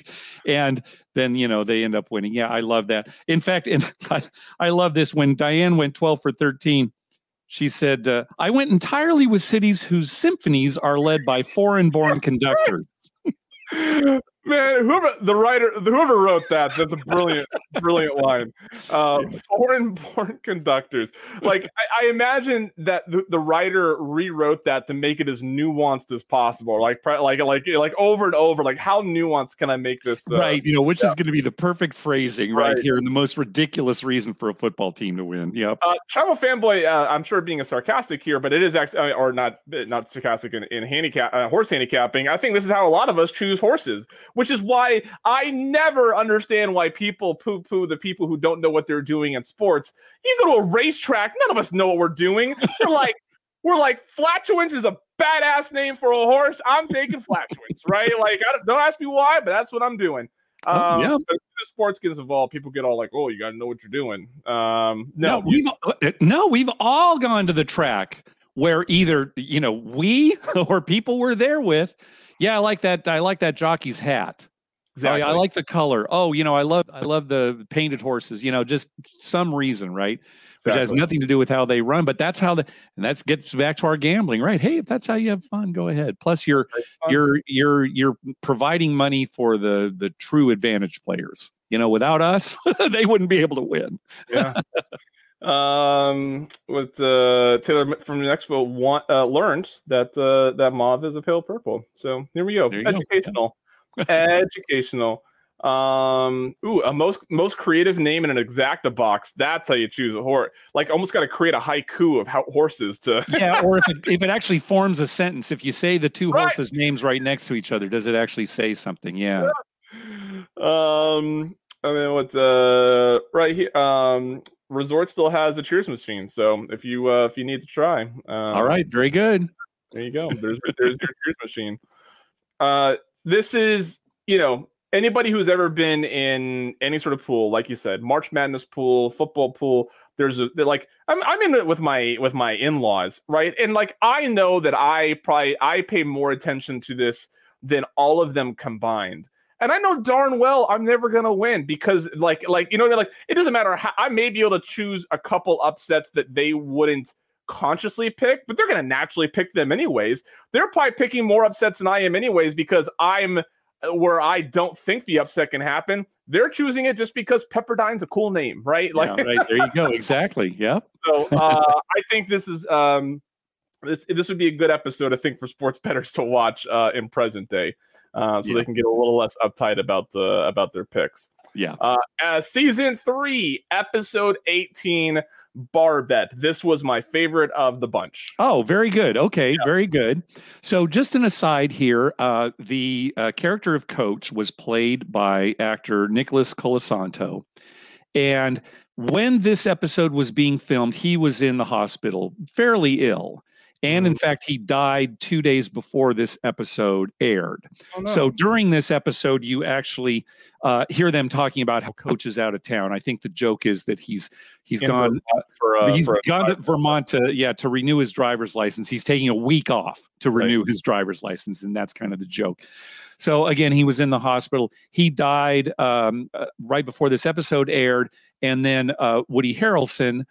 And then you know they end up winning. Yeah, I love that. In fact, and I, I love this when Diane went 12 for 13 she said, uh, I went entirely with cities whose symphonies are led by foreign born conductors. Man, whoever the writer, whoever wrote that, that's a brilliant, brilliant line. Uh, foreign-born conductors. Like I, I imagine that the, the, writer rewrote that to make it as nuanced as possible. Like, like, like, like over and over. Like, how nuanced can I make this? Uh, right. You know, which yeah. is going to be the perfect phrasing right, right, here, and the most ridiculous reason for a football team to win. Yep. Uh, Travel fanboy. Uh, I'm sure being a sarcastic here, but it is actually, or not, not sarcastic in, in handicap, uh, horse handicapping. I think this is how a lot of us choose horses which is why I never understand why people poo poo the people who don't know what they're doing in sports. You go to a racetrack, none of us know what we're doing. We're like, we're like, flatulence is a badass name for a horse. I'm taking flatulence, right? Like, I don't, don't ask me why, but that's what I'm doing. Um, Oh, yeah. but as sports gets involved, people get all like, "Oh, you got to know what you're doing." Um, no, no, we've uh, no, we've all gone to the track where either you know we or people we're there with. Yeah, I like that. I like that jockey's hat. exactly. Oh, yeah, I like the color. Oh, you know, I love I love the painted horses. You know, just some reason, right? Which has nothing to do with how they run, but that's how the and that's gets back to our gambling, right? Hey, if that's how you have fun, go ahead. Plus, you're you're you're you're providing money for the the true advantage players. You know, without us, they wouldn't be able to win. yeah. um, with uh, Taylor from the Expo want, uh, learned that uh, that mauve is a pale purple. So here we go. You go. Educational, educational. Um, ooh, a most most creative name in an exacta box. That's how you choose a horse. Like almost got to create a haiku of how horses to. yeah, or if it, if it actually forms a sentence, if you say the two Right. horses' names right next to each other, does it actually say something? Yeah. um, I mean, what's uh right here? Um, Resort still has a cheers machine, so if you uh if you need to try, um, All right, very good. There you go. There's there's your cheers machine. Uh, this is you know anybody who's ever been in any sort of pool, like you said, March Madness pool, football pool. There's a like I'm I'm in it with my with my in laws, right? And like I know that I probably I pay more attention to this than all of them combined. And I know darn well I'm never gonna win because like like you know like it doesn't matter how I may be able to choose a couple upsets that they wouldn't consciously pick, but they're going to naturally pick them anyways. They're probably picking more upsets than I am anyways because I'm uh, where I don't think the upset can happen. They're choosing it just because Pepperdine's a cool name, right? Like yeah, right there you go. Exactly. Yeah. so uh, I think this is um this this would be a good episode I think for sports bettors to watch uh in present day. Uh, so Yeah. they can get a little less uptight about uh, about their picks. Yeah. Uh, uh, season three, episode eighteen, bar bet. This was my favorite of the bunch. Oh, very good. Okay, very good. So, just an aside here: uh, the uh, character of Coach was played by actor Nicholas Colasanto, and when this episode was being filmed, he was in the hospital, fairly ill. And in fact, he died two days before this episode aired. Oh, no. So during this episode, you actually uh, hear them talking about how Coach is out of town. I think the joke is that he's he's In gone for uh, he's for gone to Vermont to yeah to renew his driver's license. He's taking a week off to Right. renew his driver's license, and that's kind of the joke. So again, he was in the hospital. He died um, uh, right before this episode aired, and then uh, Woody Harrelson.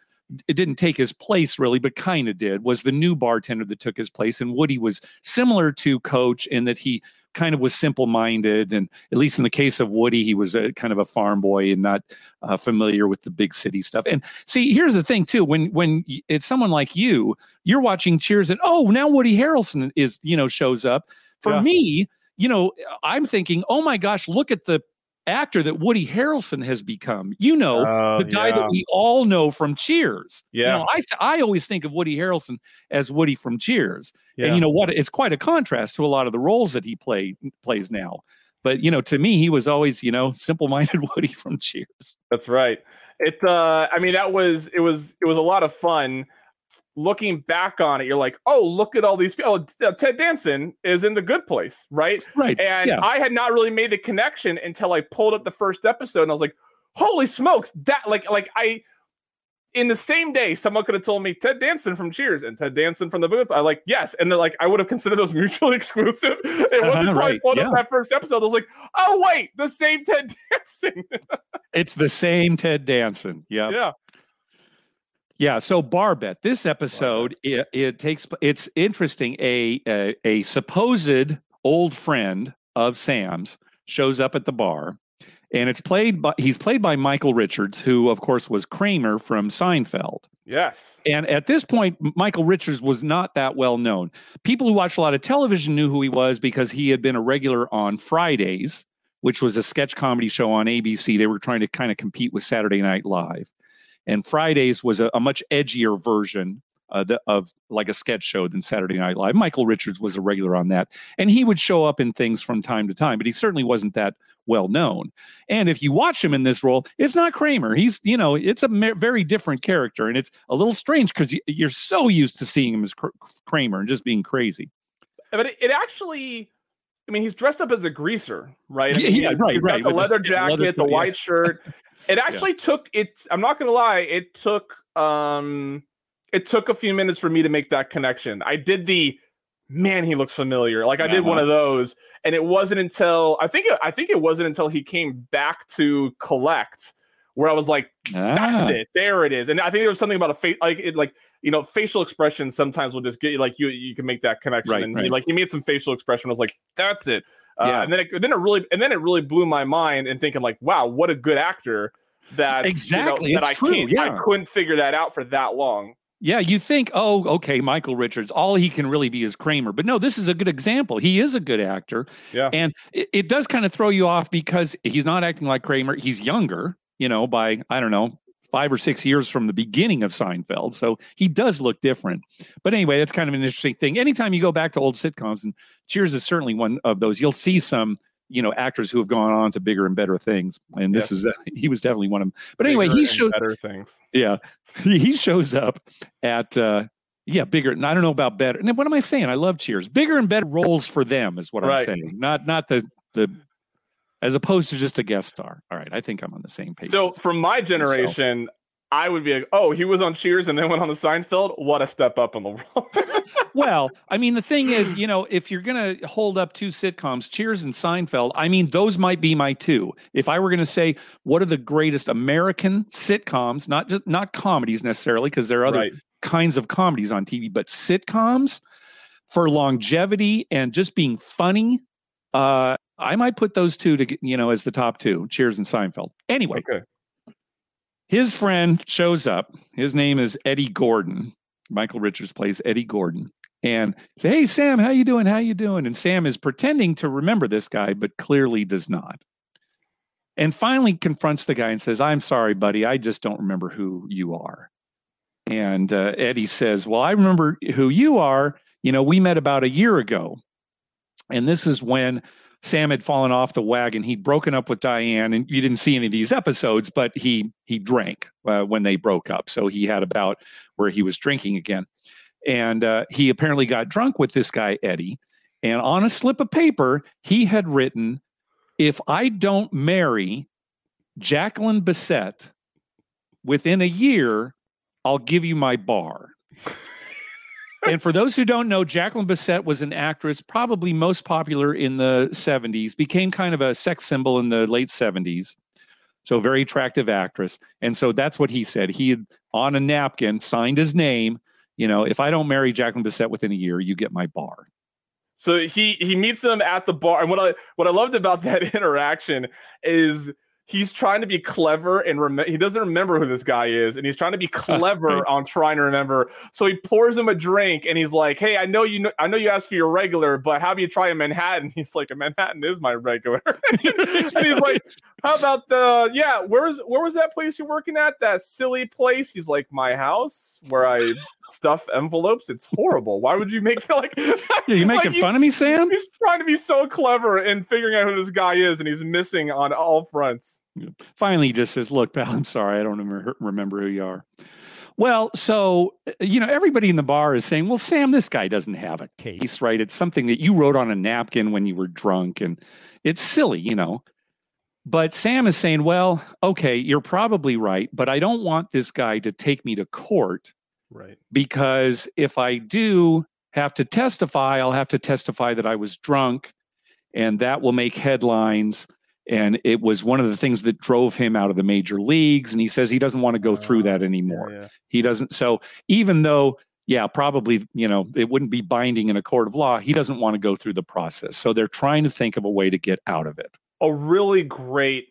It didn't take his place really, but kind of did. Was the new bartender that took his place, and Woody was similar to Coach in that he kind of was simple-minded, and at least in the case of Woody, he was a kind of a farm boy and not uh, familiar with the big city stuff. And see, here's the thing too: when when it's someone like you, you're watching Cheers, and oh, now Woody Harrelson is you know shows up. For Yeah. me, you know, I'm thinking, oh my gosh, look at the actor that Woody Harrelson has become. You know, Oh, the guy yeah. that we all know from Cheers. You Yeah. know, I I always think of Woody Harrelson as Woody from Cheers. Yeah. And you know what? It's quite a contrast to a lot of the roles that he play plays now. But you know, to me, he was always, you know, simple-minded Woody from Cheers. That's right. It uh I mean that was it was it was a lot of fun. Looking back on it, you're like, oh, look at all these people. Oh, Ted Danson is in the good place, right? Right. And yeah. I had not really made the connection until I pulled up the first episode and I was like, holy smokes, that like like I in the same day, someone could have told me Ted Danson from Cheers and Ted Danson from the booth. I like, yes. And then like I would have considered those mutually exclusive. It wasn't Uh-huh, until I pulled yeah. up that first episode. I was like, oh wait, the same Ted Danson. It's the same Ted Danson. Yeah. yeah. Yeah. So Bar Bet, this episode, it, it takes it's interesting. A, a a supposed old friend of Sam's shows up at the bar, and it's played by he's played by Michael Richards, who of course was Kramer from Seinfeld. Yes. And at this point, Michael Richards was not that well known. People who watched a lot of television knew who he was because he had been a regular on Fridays, which was a sketch comedy show on ABC. They were trying to kind of compete with Saturday Night Live. And Fridays was a, a much edgier version uh, the, of like a sketch show than Saturday Night Live. Michael Richards was a regular on that. And he would show up in things from time to time, but he certainly wasn't that well known. And if you watch him in this role, it's not Kramer. He's, you know, it's a very different character. And it's a little strange because you're so used to seeing him as Kr- Kramer and just being crazy. but it, it actually I mean, he's dressed up as a greaser, right? I Yeah, mean, yeah, he's right, got right, The leather yeah, leather jacket, the coat, yeah. white shirt. It actually took it. I'm not gonna lie. It took um, it took a few minutes for me to make that connection. I did the man. He looks familiar. Like I did one Uh-huh. of those, and it wasn't until I think it, I think it wasn't until he came back to collect where I was like, that's Ah, it. There it is. And I think there was something about a face, like it, like you know, facial expressions sometimes will just get you like you you can make that connection. Right, and right. Like he made some facial expression. I was like, that's it. Uh, Yeah. And then it, then it really and then it really blew my mind and thinking like, wow, what a good actor. That Exactly, that it's I true, can't, yeah. I couldn't figure that out for that long. Yeah, you think, oh, okay, Michael Richards, all he can really be is Kramer. But no, this is a good example. He is a good actor. Yeah. And it, it does kind of throw you off because he's not acting like Kramer. He's younger, you know, by, I don't know, five or six years from the beginning of Seinfeld. So he does look different. But anyway, that's kind of an interesting thing. Anytime you go back to old sitcoms, and Cheers is certainly one of those, you'll see some. You know, actors who have gone on to bigger and better things, and this Yes. is he was definitely one of them. But anyway, Bigger he showed better things. yeah, he shows up at uh yeah, bigger. And I don't know about better. And what am I saying? I love Cheers. Bigger and better roles for them is what I'm saying. Not not the the as opposed to just a guest star. All right, I think I'm on the same page. So from my generation, I would be like, oh, he was on Cheers and then went on the Seinfeld. What a step up in the world. well, I mean, the thing is, you know, if you're going to hold up two sitcoms, Cheers and Seinfeld, I mean, those might be my two. If I were going to say what are the greatest American sitcoms, not just not comedies necessarily, because there are other right. kinds of comedies on TV, but sitcoms for longevity and just being funny. Uh, I might put those two to you know as the top two. Cheers and Seinfeld. Anyway, Okay. his friend shows up. His name is Eddie Gordon. Michael Richards plays Eddie Gordon. And say, hey Sam, how you doing? How you doing? And Sam is pretending to remember this guy, but clearly does not. And finally confronts the guy and says, I'm sorry, buddy. I just don't remember who you are. And uh, Eddie says, Well, I remember who you are. You know, we met about a year ago. And this is when Sam had fallen off the wagon. He'd broken up with Diane, and you didn't see any of these episodes, but he he drank uh, when they broke up. So he had about where he was drinking again, and uh, he apparently got drunk with this guy Eddie. And on a slip of paper, he had written, "If I don't marry Jacqueline Bisset within a year, I'll give you my bar." And for those who don't know, Jacqueline Bisset was an actress, probably most popular in the 70s, became kind of a sex symbol in the late 70s. So, very attractive actress. And so that's what he said. He had on a napkin signed his name. You know, if I don't marry Jacqueline Bisset within a year, you get my bar. So he he meets them at the bar, and what I what I loved about that interaction is he's trying to be clever and rem- he doesn't remember who this guy is, and he's trying to be clever on trying to remember. So he pours him a drink, and he's like, "Hey, I know you know I know you asked for your regular, but how about you try a Manhattan?" He's like, "A Manhattan is my regular," and he's like, "How about the yeah? Where's where was that place you're working at? That silly place?" He's like, "My house where I stuff envelopes. It's horrible. Why would you make like?" Yeah, you making Like, fun of me, Sam? He's trying to be so clever in figuring out who this guy is, and he's missing on all fronts. Finally, he just says, Look, pal, I'm sorry. I don't remember, remember who you are. Well, so, uh, you know, everybody in the bar is saying, Well, Sam, this guy doesn't have a case, right? It's something that you wrote on a napkin when you were drunk, and it's silly, you know. But Sam is saying, Well, okay, you're probably right, but I don't want this guy to take me to court Right. because if I do have to testify, I'll have to testify that I was drunk, and that will make headlines. And it was one of the things that drove him out of the major leagues. And he says he doesn't want to go through ah, that anymore. Yeah, He doesn't. So even though, yeah, probably, you know, it wouldn't be binding in a court of law, he doesn't want to go through the process. So they're trying to think of a way to get out of it. A really great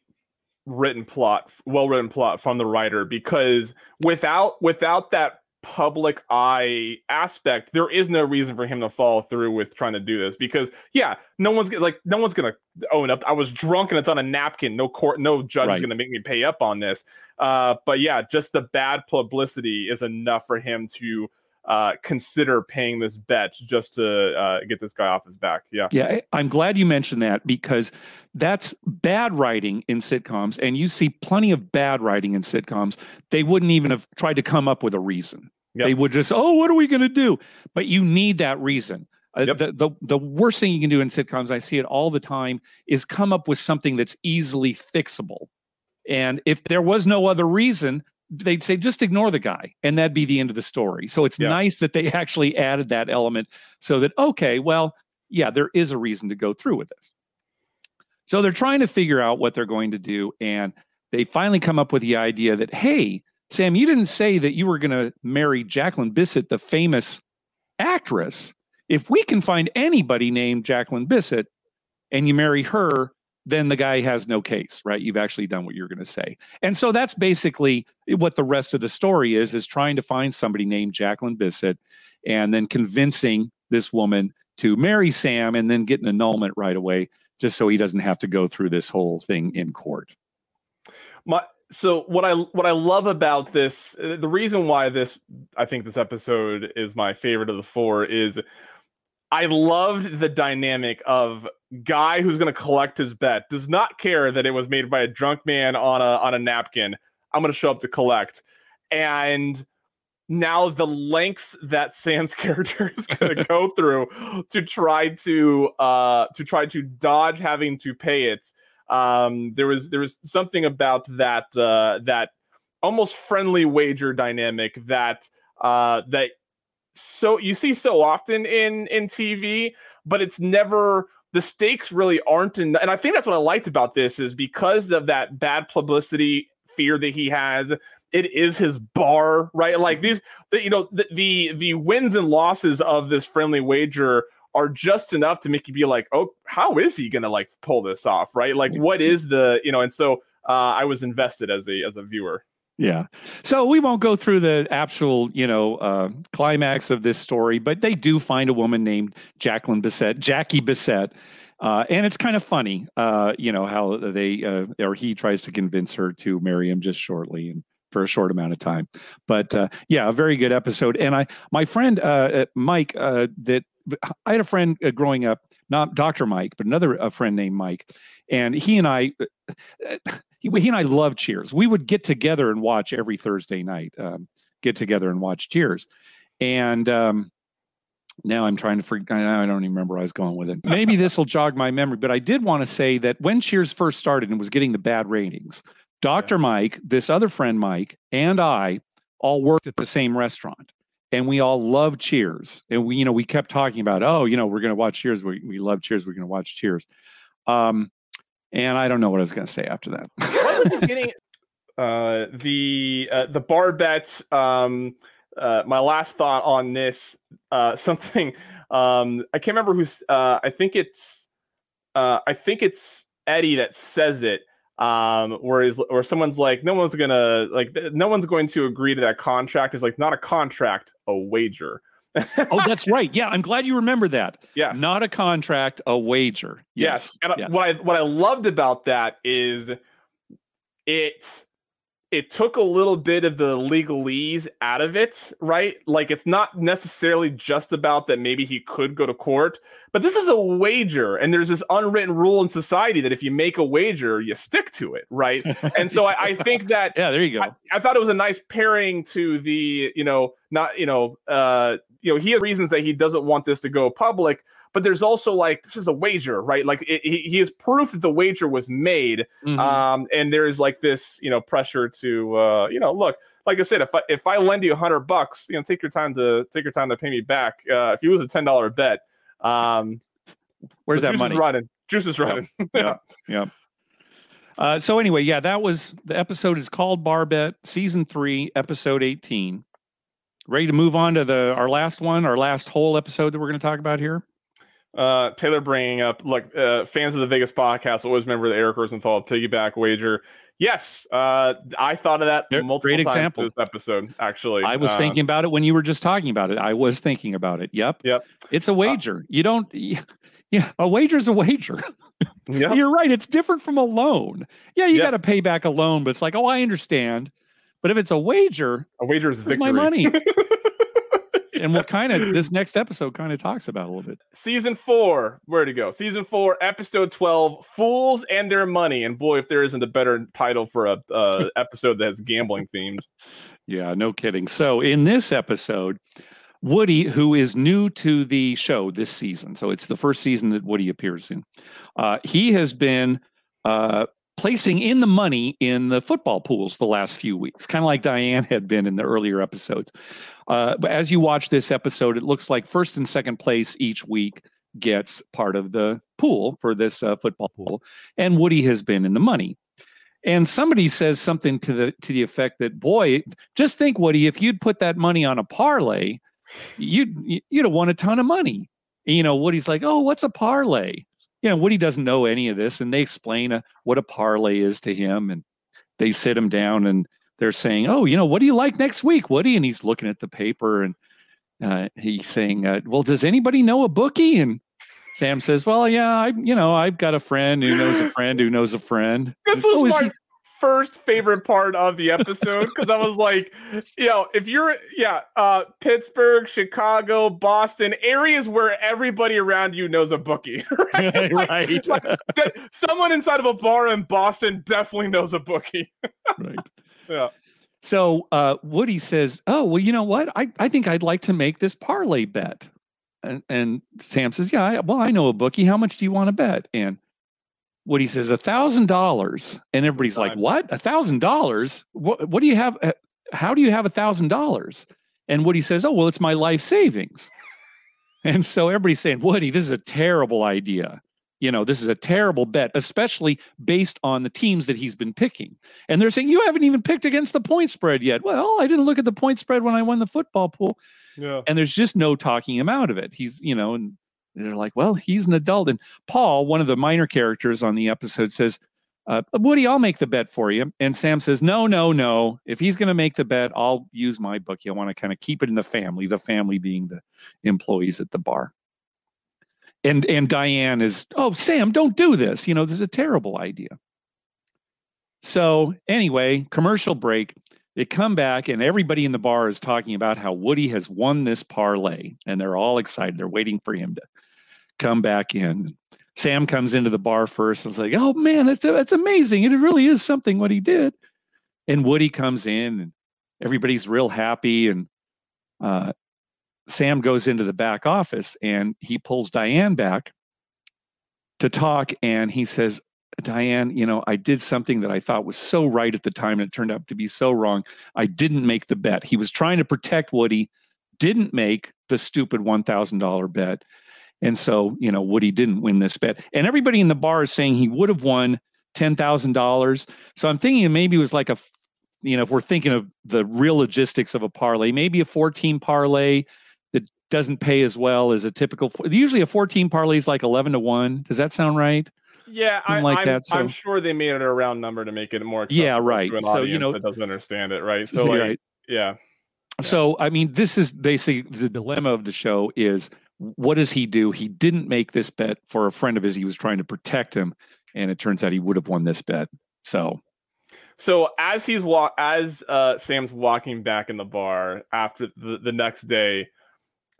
written plot, well written plot from the writer, because without without that public eye aspect, there is no reason for him to follow through with trying to do this. Because yeah, no one's gonna like no one's gonna own up. I was drunk and it's on a napkin. No court, no judge is gonna make me pay up on this. Uh, but yeah, just the bad publicity is enough for him to uh, consider paying this bet just to uh, get this guy off his back. Yeah. Yeah, I'm glad you mentioned that because that's bad writing in sitcoms, and you see plenty of bad writing in sitcoms. They wouldn't even have tried to come up with a reason. Yep. They would just, oh, what are we going to do? But you need that reason. Uh, Yep. the, the the worst thing you can do in sitcoms, I see it all the time, is come up with something that's easily fixable. And if there was no other reason, they'd say just ignore the guy, and that'd be the end of the story. So it's Yeah. nice that they actually added that element, so that okay, well, yeah, there is a reason to go through with this. So they're trying to figure out what they're going to do, and they finally come up with the idea that hey, Sam, you didn't say that you were going to marry Jacqueline Bisset, the famous actress. If we can find anybody named Jacqueline Bisset and you marry her, then the guy has no case, right? You've actually done what you're going to say. And so that's basically what the rest of the story is is trying to find somebody named Jacqueline Bisset and then convincing this woman to marry Sam and then get an annulment right away just so he doesn't have to go through this whole thing in court. My so what I what I love about this, the reason why this I think this episode is my favorite of the four is I loved the dynamic of guy who's going to collect his bet does not care that it was made by a drunk man on a on a napkin. I'm going to show up to collect, and now the lengths that Sam's character is going to go through to try to uh to try to dodge having to pay it um there was there was something about that uh that almost friendly wager dynamic that uh that so you see so often in in TV but it's never the stakes really aren't in and I think that's what I liked about this is because of that bad publicity fear that he has it is his bar right like these the, you know the, the the wins and losses of this friendly wager are just enough to make you be like, oh, how is he gonna like pull this off, right? Like, what is the you know? And so uh, I was invested as a as a viewer. Yeah. So we won't go through the actual, you know, uh, climax of this story, but they do find a woman named Jacqueline Bisset, Jackie Bisset. Uh, and it's kind of funny, uh, you know, how they uh, or he tries to convince her to marry him just shortly and for a short amount of time. But uh, yeah, a very good episode. And I, my friend uh, Mike, uh, that I had a friend growing up, not Dr. Mike, but another friend named Mike, and he and I, he, he and I love Cheers. We would get together and watch every Thursday night. Um, get together and watch Cheers, and um, now I'm trying to forget. I don't even remember where I was going with it. Maybe this will jog my memory, but I did want to say that when Cheers first started and was getting the bad ratings, Dr. Mike, this other friend Mike, and I all worked at the same restaurant and we all love Cheers. And we, you know, we kept talking about, oh, you know, we're going to watch Cheers. We, we love Cheers. We're going to watch Cheers. Um, and I don't know what I was going to say after that. what was getting uh, the uh, the bar bet? Um, uh, my last thought on this, uh, something um, I can't remember who's. Uh, I think it's uh, I think it's Eddie that says it. Um, where is where someone's like, no one's gonna like, no one's going to agree to that contract. Is like not a contract, a wager. Oh, that's right. Yeah, I'm glad you remember that. Yes, not a contract, a wager. Yes, yes. and yes. what I what I loved about that is it it took a little bit of the legalese out of it, right? Like it's not necessarily just about that maybe he could go to court, but this is a wager, and there's this unwritten rule in society that if you make a wager, you stick to it, right? and so I, I, think that yeah, there you go. I, I, thought it was a nice pairing to the you know not you know uh you know he has reasons that he doesn't want this to go public but there's also like this is a wager right? Like it, he, he has proof that the wager was made mm-hmm. um and there's like this you know pressure to uh you know look like i said if i if i lend you a hundred bucks you know take your time to take your time to pay me back uh if you lose a ten dollar bet um where's that money? running. Juice is running. Yeah yeah uh, so anyway, yeah, that was the episode is called Bar Bet, season three, episode eighteen ready to move on to the our last one, our last whole episode that we're going to talk about here? Uh, Taylor bringing up like uh, fans of the Vegas podcast always remember the Eric Rosenthal piggyback wager. Yes, uh, I thought of that multiple Great times example. this episode. Actually, I was uh, thinking about it when you were just talking about it. I was thinking about it. Yep. Yep. It's a wager. you don't. Yeah, a wager is a wager. Yep. You're right. It's different from a loan. Yeah, you Yes. got to pay back a loan, but it's like, oh, I understand. But if it's a wager, a wager is victory. my money? and what kind of this next episode kind of talks about a little bit. Season four, where to go? Season four, episode twelve, fools and their money. And boy, if there isn't a better title for a uh, episode that's gambling themed. Yeah, no kidding. So in this episode, Woody, who is new to the show this season, so it's the first season that Woody appears in. Uh, he has been uh, placing in the money in the football pools the last few weeks, kind of like Diane had been in the earlier episodes. Uh, but as you watch this episode, it looks like first and second place each week gets part of the pool for this uh, football pool, and Woody has been in the money. And somebody says something to the to the effect that, "Boy, just think, Woody, if you'd put that money on a parlay, you'd you'd have won a ton of money." And, you know, Woody's like, "Oh, what's a parlay?" You know, Woody doesn't know any of this, and they explain a, what a parlay is to him, and they sit him down and they're saying, "Oh, you know, what do you like next week, Woody?" And he's looking at the paper and uh, he's saying, uh, "Well, does anybody know a bookie?" And Sam says, "Well, yeah, I, you know, I've got a friend who knows a friend who knows a friend." This was my first favorite part of the episode because I was like, you know, if you're, yeah, uh, Pittsburgh, Chicago, Boston, areas where everybody around you knows a bookie, right? like, right. Like, someone inside of a bar in Boston definitely knows a bookie. right. Yeah. So uh, Woody says, "Oh, well, you know what? I, I think I'd like to make this parlay bet." And, and Sam says, "Yeah, I, well, I know a bookie. How much do you want to bet?" And Woody says, "A thousand dollars." And everybody's like, "What? A thousand dollars? What? What do you have? Uh, how do you have a thousand dollars?" And Woody says, "Oh, well, it's my life savings." and so everybody's saying, "Woody, this is a terrible idea." you know, this is a terrible bet, especially based on the teams that he's been picking. And they're saying, you haven't even picked against the point spread yet. Well, I didn't look at the point spread when I won the football pool. Yeah. And there's just no talking him out of it. He's, you know, and they're like, well, he's an adult. And Paul, one of the minor characters on the episode, says, uh, Woody, I'll make the bet for you. And Sam says, no, no, no. If he's going to make the bet, I'll use my bookie. I want to kind of keep it in the family, the family being the employees at the bar and and Diane is, oh Sam, don't do this. You know, this is a terrible idea. So anyway, commercial break. They come back and everybody in the bar is talking about how Woody has won this parlay, and they're all excited. They're waiting for him to come back in. Sam comes into the bar first and is like, "Oh man, it's it's amazing! It really is something what he did." And Woody comes in, and everybody's real happy. And uh, Sam goes into the back office and he pulls Diane back to talk. And he says, Diane, you know, I did something that I thought was so right at the time and it turned out to be so wrong. I didn't make the bet. He was trying to protect Woody, didn't make the stupid $1,000 bet. And so, you know, Woody didn't win this bet. And everybody in the bar is saying he would have won $10,000. So I'm thinking maybe it was like a, you know, if we're thinking of the real logistics of a parlay, maybe a 14 parlay that doesn't pay as well as a typical. Usually, a 14 parlay is like 11 to one. Does that sound right? Yeah, I, like I'm, that, so. I'm sure they made it a round number to make it more. Yeah, right. so you know, that doesn't understand it, right? So like, right. yeah. So I mean, this is basically the dilemma of the show: is what does he do? He didn't make this bet for a friend of his. He was trying to protect him, and it turns out he would have won this bet. So so as he's walk as uh, Sam's walking back in the bar after the, the next day,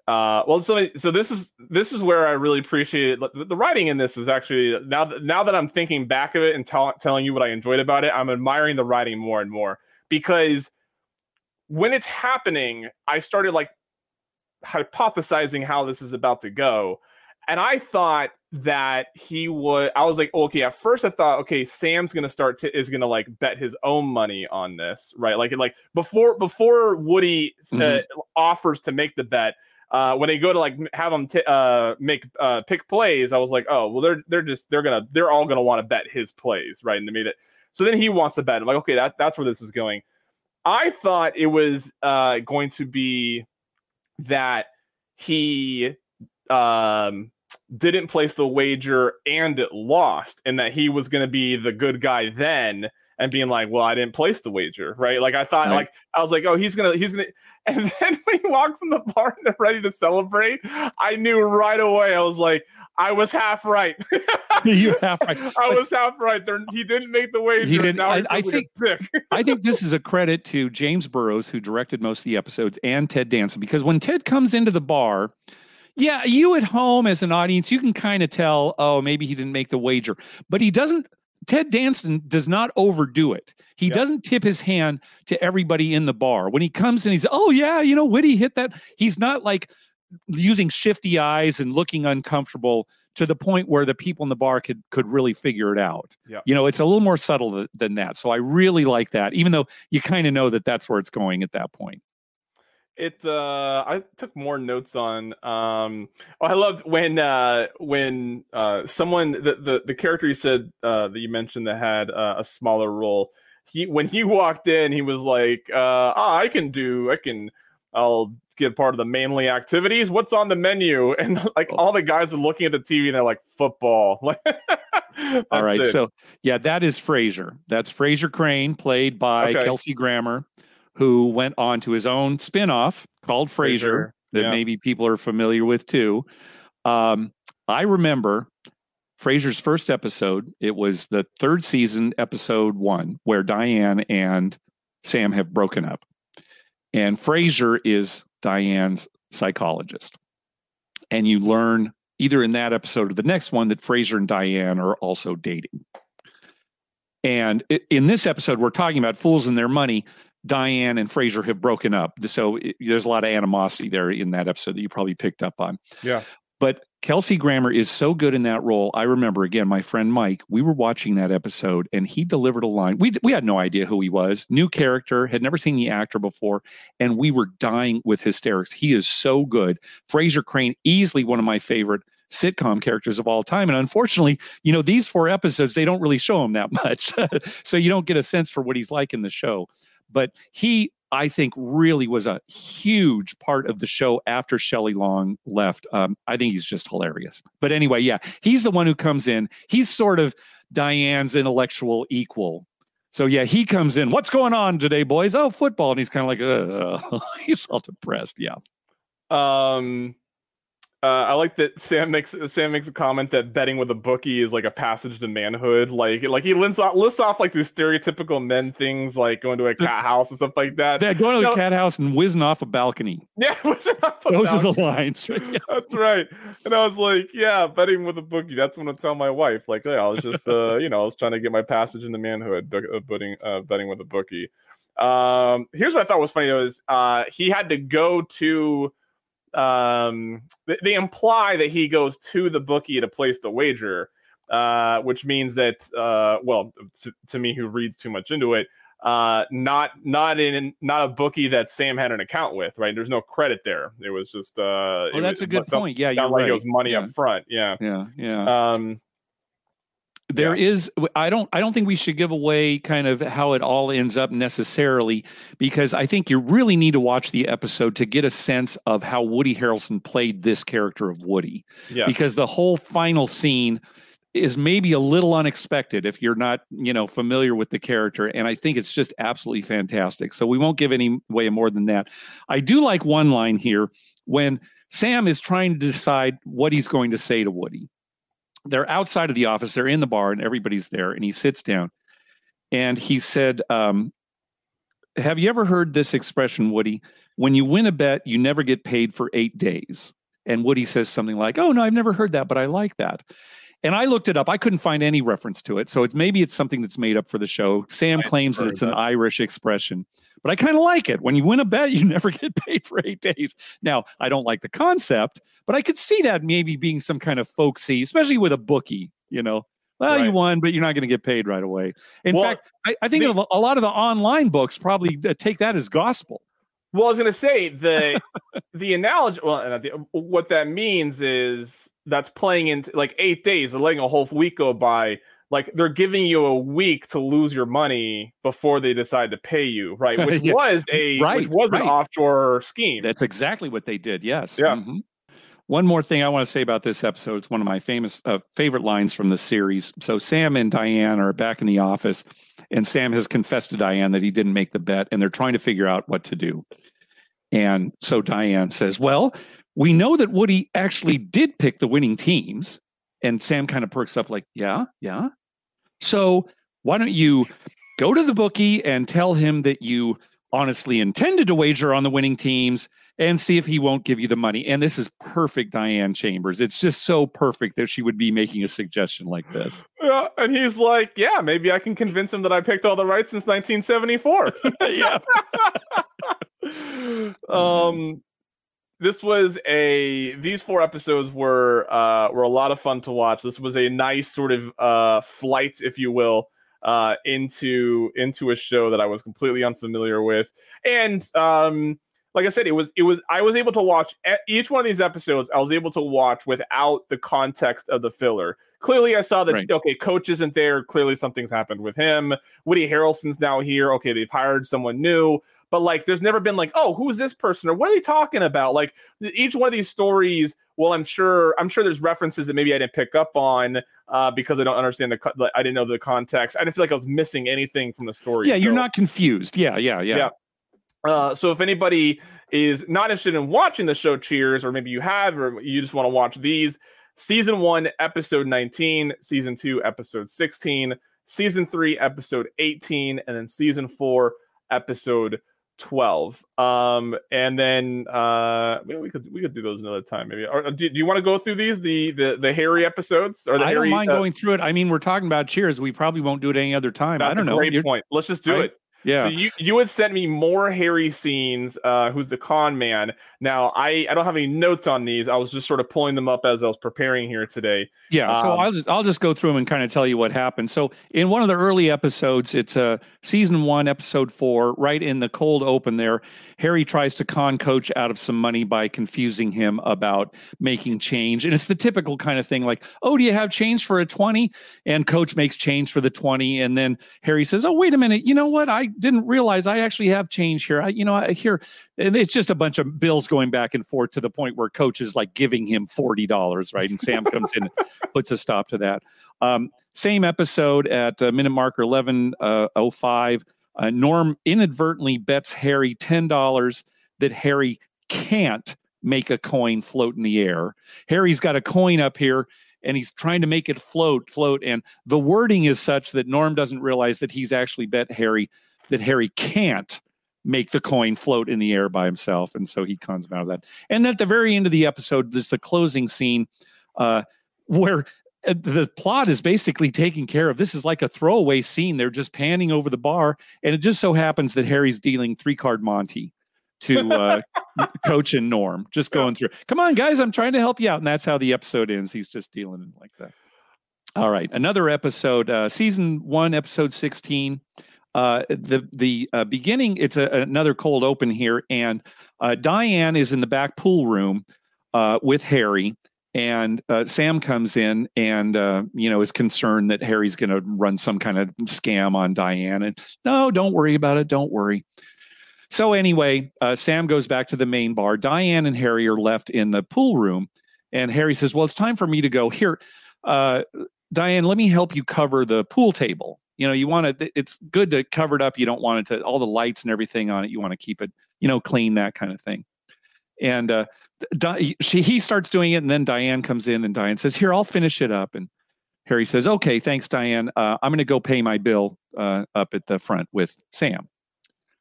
uh, well, so so this is this is where I really appreciate it. The, writing in this is actually now that now that I'm thinking back of it and t- telling you what I enjoyed about it, I'm admiring the writing more and more because when it's happening, I started like hypothesizing how this is about to go, and I thought that he would. I was like, okay. At first, I thought, okay, Sam's gonna start to is gonna like bet his own money on this, right? Like like before before Woody uh, mm-hmm. offers to make the bet uh, when they go to like have them t- uh, make uh, pick plays, I was like, oh well, they're they're just they're gonna they're all gonna want to bet his plays, right? And they made it. So then he wants to bet. I'm like, okay, that that's where this is going. I thought it was uh, going to be that he um, didn't place the wager and it lost, and that he was going to be the good guy then and being like, well, I didn't place the wager, right? Like I thought, right. like I was like, oh, he's gonna, he's gonna, and then when he walks in the bar and they're ready to celebrate, I knew right away. I was like, I was half right. you half right. I was half right. There, he didn't make the wager. He didn't. I, I think. I think this is a credit to James Burrows, who directed most of the episodes, and Ted Danson, because when Ted comes into the bar. Yeah, you at home as an audience, you can kind of tell, oh, maybe he didn't make the wager, but he doesn't Ted Danson does not overdo it. He doesn't tip his hand to everybody in the bar. When he comes and he's, oh, yeah, you know, Woody hit that. He's not like using shifty eyes and looking uncomfortable to the point where the people in the bar could could really figure it out. Yeah. You know, it's a little more subtle th- than that. So I really like that, even though you kind of know that that's where it's going at that point. It uh I took more notes on um oh, I loved when uh when uh someone the the, the character you said uh that you mentioned that had uh, a smaller role he when he walked in he was like uh ah, I can do I can I'll get part of the mainly activities what's on the menu and like Oh. all the guys are looking at the TV and they're like football All right. it. So yeah, that is Frasier. That's Frasier Crane, played by Okay. Kelsey Grammer, who went on to his own spin-off called Fraser, Frasier, that yeah. maybe people are familiar with too. Um, I remember Frasier's first episode. It was the third season, episode one, where Diane and Sam have broken up. And Frasier is Diane's psychologist. And you learn either in that episode or the next one that Frasier and Diane are also dating. And in this episode, we're talking about fools and their money. Diane and Frasier have broken up. So it, there's a lot of animosity there in that episode that you probably picked up on. Yeah. But Kelsey Grammer is so good in that role. I remember again, my friend Mike, we were watching that episode and he delivered a line. We, we had no idea who he was, new character, had never seen the actor before, and we were dying with hysterics. He is so good. Frasier Crane, easily one of my favorite sitcom characters of all time. And unfortunately, you know, these four episodes, they don't really show him that much. so you don't get a sense for what he's like in the show. But he, I think, really was a huge part of the show after Shelley Long left. Um, I think he's just hilarious. But anyway, yeah, he's the one who comes in. He's sort of Diane's intellectual equal. So yeah, he comes in. What's going on today, boys? Oh, football. And he's kind of like, uh, he's all depressed. Yeah. Um, uh, I like that Sam makes Sam makes a comment that betting with a bookie is like a passage to manhood. Like like he lists off, lists off like these stereotypical men things like going to a cat house and stuff like that. They're going to the No. cat house and whizzing off a balcony. Yeah, it off Those are the lines. Yeah. That's right. And I was like, yeah, betting with a bookie. That's when I tell my wife, like, yeah, I was just, uh, you know, I was trying to get my passage into manhood, bu- uh, betting, uh, betting with a bookie. Um, here's what I thought was funny was, uh, he had to go to, um, they, they imply that he goes to the bookie to place the wager, uh, which means that, uh, well, to, to me who reads too much into it, uh not not in not a bookie that Sam had an account with, right? There's no credit there. It was just uh Oh, that's was- a good point. Yeah, you're like right. it was money Yeah. up front. Yeah. Yeah. Yeah. Um There is. i don't i don't think we should give away kind of how it all ends up necessarily because i think you really need to watch the episode to get a sense of how woody harrelson played this character of woody yeah. because the whole final scene is maybe a little unexpected if you're not you know familiar with the character and i think it's just absolutely fantastic so we won't give any way more than that i do like one line here when sam is trying to decide what he's going to say to woody they're outside of the office they're in the bar and everybody's there and he sits down. And he said um, have you ever heard this expression woody? When you win a bet you never get paid for eight days. And woody says something like oh no i've never heard that but i like that. And i looked it up. I couldn't find any reference to it. So it's maybe it's something that's made up for the show. Sam I claims that it's an that. irish expression but i kind of like it when you win a bet you never get paid for eight days now i don't like the concept but i could see that maybe being some kind of folksy especially with a bookie you know well you won but you're not going to get paid right away in Well, fact i, I think a- lot of the online books probably uh, take that as gospel Well, I was gonna say the the analogy. Well, and what that means is that's playing into like eight days, letting a whole week go by. Like they're giving you a week to lose your money before they decide to pay you, right? Which Yeah. was a Right, which was right. an offshore scheme. That's exactly what they did. Yes. Yeah. Mhm. One more thing I want to say about this episode. It's one of my famous uh, favorite lines from the series. So Sam and Diane are back in the office, and Sam has confessed to Diane that he didn't make the bet, and they're trying to figure out what to do. And so Diane says, "Well, we know that Woody actually did pick the winning teams." And Sam kind of perks up, like, "Yeah, yeah." So why don't you go to the bookie and tell him that you honestly intended to wager on the winning teams and see if he won't give you the money. And this is perfect Diane Chambers. It's just so perfect that she would be making a suggestion like this. Yeah, and he's like, "Yeah, maybe I can convince him that I picked all the right since 1974." yeah. um this was a these four episodes were uh were a lot of fun to watch. This was a nice sort of uh flight if you will uh into into a show that I was completely unfamiliar with. And um like I said, it was it was I was able to watch each one of these episodes. I was able to watch without the context of the filler. Clearly, I saw that right. okay, coach isn't there. Clearly, something's happened with him. Woody Harrelson's now here. Okay, they've hired someone new. But like, there's never been like, oh, who's this person or what are they talking about? Like each one of these stories. Well, I'm sure I'm sure there's references that maybe I didn't pick up on uh, because I don't understand the. I didn't know the context. I didn't feel like I was missing anything from the story. Yeah, so. you're not confused. Yeah, yeah, yeah. yeah. Uh, so if anybody is not interested in watching the show Cheers, or maybe you have, or you just want to watch these, season one, episode 19, season two, episode 16, season three, episode 18, and then season four, episode 12 um and then uh we could we could do those another time maybe or, do, do you want to go through these the the the harry episodes or the i harry, don't mind uh, going through it i mean we're talking about cheers we probably won't do it any other time i don't know great You're, point let's just do it yeah. So you you had sent me more Harry scenes. Uh, who's the con man? Now I I don't have any notes on these. I was just sort of pulling them up as I was preparing here today. Yeah. So um, I'll just I'll just go through them and kind of tell you what happened. So in one of the early episodes, it's uh season one, episode four, right in the cold open there. Harry tries to con coach out of some money by confusing him about making change, and it's the typical kind of thing like, oh, do you have change for a twenty? And coach makes change for the twenty, and then Harry says, oh, wait a minute, you know what? I didn't realize I actually have change here. I, you know, I here, and it's just a bunch of bills going back and forth to the point where coach is like giving him forty dollars, right? And Sam comes in, and puts a stop to that. Um, same episode at uh, minute marker 1105. uh, oh five. Uh, Norm inadvertently bets Harry ten dollars that Harry can't make a coin float in the air. Harry's got a coin up here and he's trying to make it float, float. And the wording is such that Norm doesn't realize that he's actually bet Harry that Harry can't make the coin float in the air by himself. And so he cons him out of that. And at the very end of the episode, there's the closing scene uh, where the plot is basically taken care of. This is like a throwaway scene. They're just panning over the bar. And it just so happens that Harry's dealing three card Monty to uh, Coach and Norm, just going through. Come on, guys, I'm trying to help you out. And that's how the episode ends. He's just dealing it like that. All right. Another episode, uh, season one, episode 16 uh, the the uh, beginning it's a, another cold open here and uh, diane is in the back pool room uh, with harry and uh, sam comes in and uh, you know is concerned that harry's going to run some kind of scam on diane and no don't worry about it don't worry. So anyway sam goes back to the main bar. Diane and harry are left in the pool room. And harry says well it's time for me to go here. Diane let me help you cover the pool table. You know you want to it's good to cover it up. You don't want it to all the lights and everything on it. You want to keep it you know clean that kind of thing. And uh she he starts doing it and then diane comes in and diane says here i'll finish it up and harry says okay thanks diane uh, i'm going to go pay my bill uh, up at the front with sam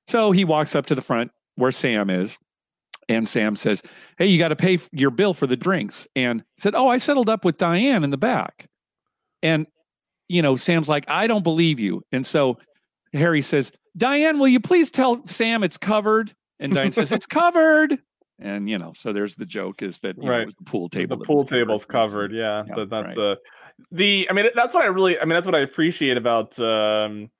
so he walks up to the front where sam is and sam says hey you got to pay your bill for the drinks and said oh i settled up with diane in the back and you know, Sam's like, I don't believe you. And so Harry says, Diane, will you please tell Sam it's covered? And Diane says, It's covered. And you know, so there's the joke is that right. Know, the pool table. The pool table's covered. covered. Yeah, yeah the, that right. the the. I mean, that's what I really. I mean, that's what I appreciate about um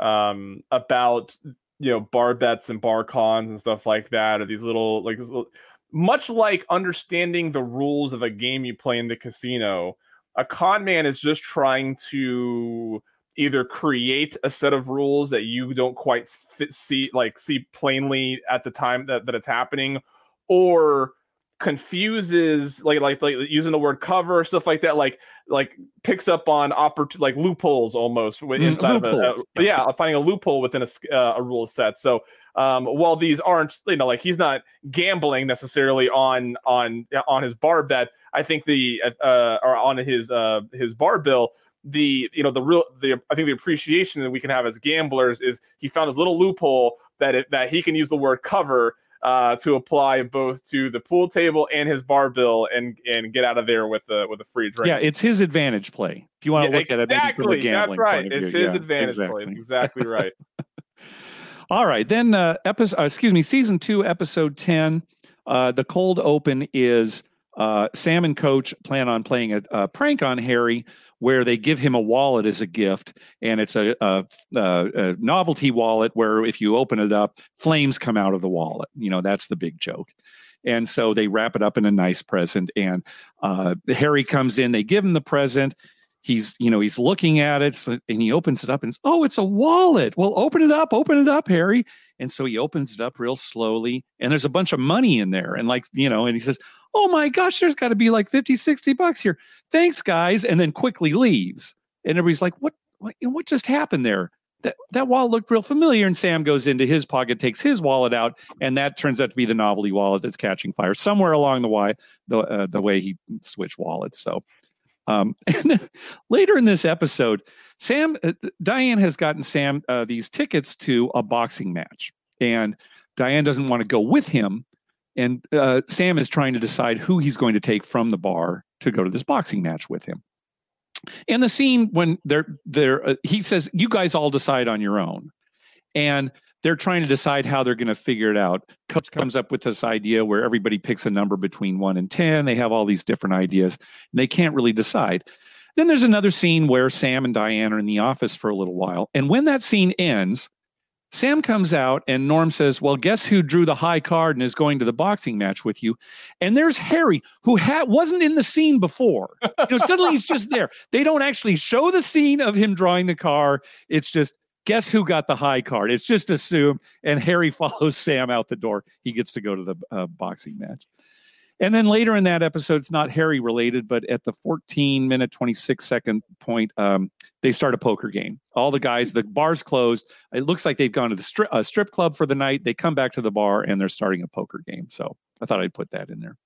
um about you know bar bets and bar cons and stuff like that, or these little like this little, much like understanding the rules of a game you play in the casino a con man is just trying to either create a set of rules that you don't quite fit, see like see plainly at the time that, that it's happening or confuses like like like using the word cover stuff like that like like picks up on oppor- like loopholes almost mm, inside mm, of a, a, yeah. finding a loophole within a, uh, a rule set. So um while these aren't you know like he's not gambling necessarily on on on his bar bet i think the uh or on his uh his bar bill the you know the real the i think the appreciation that we can have as gamblers is he found his little loophole that it, that he can use the word cover uh, to apply both to the pool table and his bar bill and and get out of there with a with a free drink. Yeah, it's his advantage play. If you want to Yeah, look at it, maybe from the exactly. gambling That's right. point It's view. his Yeah, advantage exactly. play. Exactly right. All right, then uh, episode, uh, excuse me, season two, episode ten. Uh, the cold open is uh, Sam and Coach plan on playing a, a prank on Harry, where they give him a wallet as a gift, and it's a, a, a, novelty wallet where if you open it up, flames come out of the wallet. You know that's the big joke. And so they wrap it up in a nice present, and uh, Harry comes in. They give him the present he's you know he's looking at it so- and he opens it up and says, oh it's a wallet well open it up open it up harry and so he opens it up real slowly and there's a bunch of money in there and like you know and he says oh my gosh there's got to be like 50 60 bucks here. Thanks guys and then quickly leaves. And everybody's like what what, what just happened there? That, that wallet looked real familiar and sam goes into his pocket takes his wallet out and that turns out to be the novelty wallet that's catching fire somewhere along the way the, uh, the way he switched wallets so um, and then later in this episode, Sam, uh, Diane has gotten Sam uh, these tickets to a boxing match, and Diane doesn't want to go with him. And uh, Sam is trying to decide who he's going to take from the bar to go to this boxing match with him. And the scene when they're there, uh, he says, "You guys all decide on your own," and they're trying to decide how they're going to figure it out. Coach comes up with this idea where everybody picks a number between one and 10. They have all these different ideas and they can't really decide. Then there's another scene where Sam and Diane are in the office for a little while. And when that scene ends, Sam comes out and Norm says, Well, guess who drew the high card and is going to the boxing match with you? And there's Harry, who ha- wasn't in the scene before. You know, suddenly he's just there. They don't actually show the scene of him drawing the car. It's just, guess who got the high card? It's just assumed. And Harry follows Sam out the door. He gets to go to the uh, boxing match. And then later in that episode, it's not Harry related, but at the 14 minute, 26 second point, um, they start a poker game. All the guys, the bar's closed. It looks like they've gone to the strip, uh, strip club for the night. They come back to the bar and they're starting a poker game. So I thought I'd put that in there.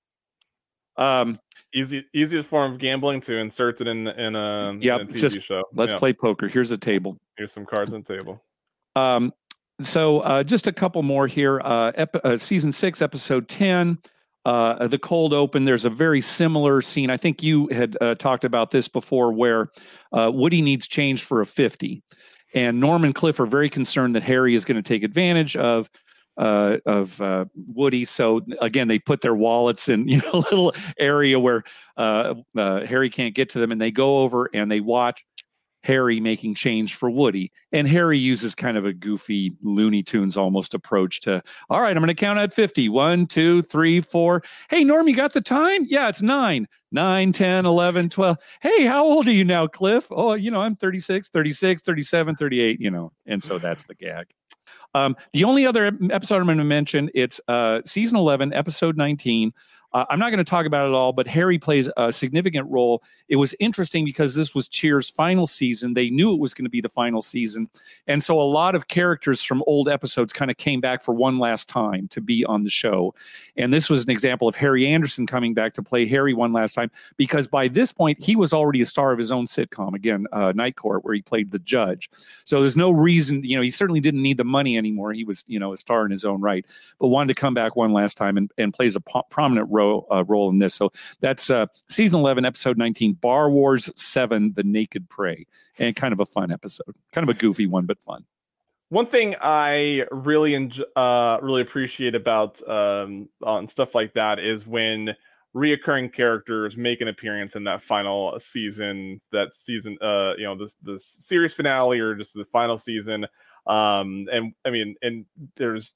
Um, Easy, easiest form of gambling to insert it in in a, in a TV just show. let's Yep. play poker. Here's a table. Here's some cards on the table. Um, so uh, just a couple more here. Uh, ep- uh, season six, episode ten. Uh, the cold open. There's a very similar scene. I think you had uh, talked about this before, where uh, Woody needs change for a fifty, and Norm and Cliff are very concerned that Harry is going to take advantage of uh, of uh, Woody. So again, they put their wallets in you know a little area where uh, Harry can't get to them, and they go over and they watch Harry making change for Woody. And Harry uses kind of a goofy Looney Tunes almost approach to, all right, I'm going to count at 50. One, two, three, four. Hey, Norm, you got the time? Yeah, it's nine, nine, 10, 11, 12. Hey, how old are you now, Cliff? Oh, you know, I'm 36, 36, 37, 38, you know. And so that's the gag. Um, the only other episode I'm going to mention, it's uh, season 11, episode 19. Uh, I'm not going to talk about it all, but Harry plays a significant role. It was interesting because this was Cheers' final season. They knew it was going to be the final season. And so a lot of characters from old episodes kind of came back for one last time to be on the show. And this was an example of Harry Anderson coming back to play Harry one last time because by this point, he was already a star of his own sitcom, again, uh, Night Court, where he played the judge. So there's no reason, you know, he certainly didn't need the money anymore. He was, you know, a star in his own right, but wanted to come back one last time and, and plays a po- prominent role uh, role in this. So that's uh, season 11, episode 19, Bar Wars 7, The Naked Prey. And kind of a fun episode. Kind of a goofy one, but fun. One thing I really enjoy, uh, really appreciate about um, on stuff like that is when reoccurring characters make an appearance in that final season, that season, uh, you know, this the series finale or just the final season. Um, and I mean, and there's,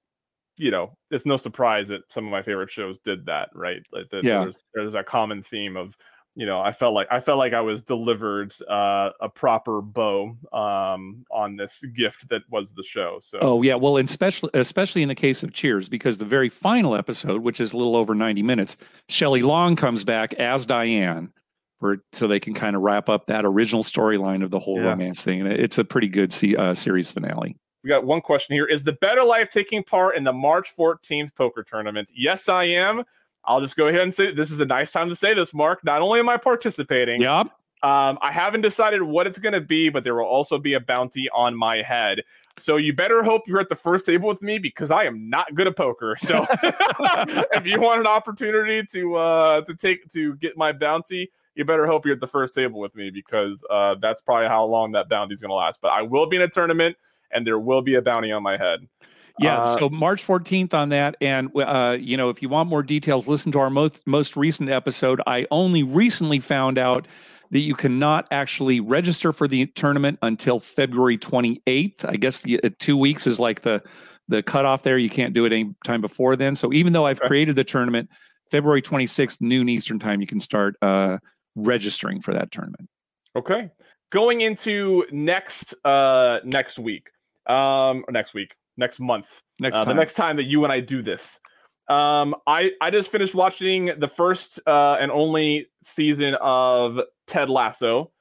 you know, it's no surprise that some of my favorite shows did that, right? Like that Yeah. there's there's a common theme of you know, I felt like I felt like I was delivered uh, a proper bow um, on this gift that was the show. So Oh yeah, well, especially especially in the case of Cheers, because the very final episode, which is a little over ninety minutes, Shelley Long comes back as Diane, for so they can kind of wrap up that original storyline of the whole Yeah. romance thing, and it's a pretty good se- uh, series finale. We got one question here: Is the Bettor Life taking part in the March 14th poker tournament? Yes, I am. I'll just go ahead and say this is a nice time to say this, Mark. Not only am I participating, Yep. Um, I haven't decided what it's going to be, but there will also be a bounty on my head. So you better hope you're at the first table with me because I am not good at poker. So if you want an opportunity to uh to take to get my bounty, you better hope you're at the first table with me because uh that's probably how long that bounty is going to last. But I will be in a tournament and there will be a bounty on my head. Yeah, uh, so March 14th on that, and uh, you know, if you want more details, listen to our most most recent episode. I only recently found out that you cannot actually register for the tournament until February 28th. I guess the, uh, two weeks is like the the cutoff there. You can't do it any time before then. So even though I've okay. created the tournament, February 26th, noon Eastern time, you can start uh, registering for that tournament. Okay. Going into next uh next week. Um or next week, next month. Next uh, the next time that you and I do this. Um, I I just finished watching the first uh, and only season of Ted Lasso.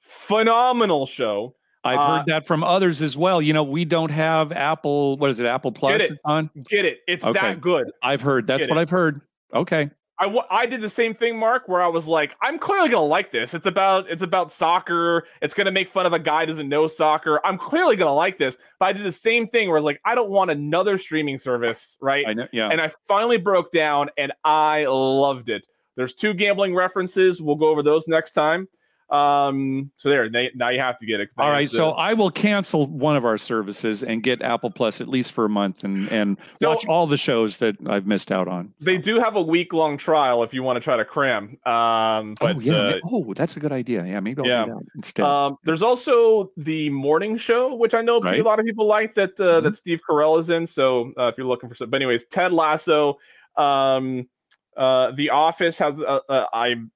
Phenomenal show. I've uh, heard that from others as well. You know, we don't have Apple. What is it? Apple Plus get it. on. Get it? It's okay. that good. I've heard. That's get what it. I've heard. Okay. I, I did the same thing, Mark, where I was like, I'm clearly gonna like this. It's about it's about soccer. It's gonna make fun of a guy who doesn't know soccer. I'm clearly gonna like this. But I did the same thing where I like I don't want another streaming service, right? I know, yeah. And I finally broke down, and I loved it. There's two gambling references. We'll go over those next time. Um, so there, now you have to get it. All right, so I will cancel one of our services and get Apple Plus at least for a month and and so watch all the shows that I've missed out on. They do have a week long trial if you want to try to cram. Um, but oh, yeah. Uh, oh, that's a good idea. Yeah, maybe I'll yeah. instead. Um, there's also the morning show, which I know right. a lot of people like that uh, mm-hmm. that Steve Carell is in. So uh, if you're looking for some, but anyways, Ted Lasso. Um, uh, the Office has. Uh, uh, I'm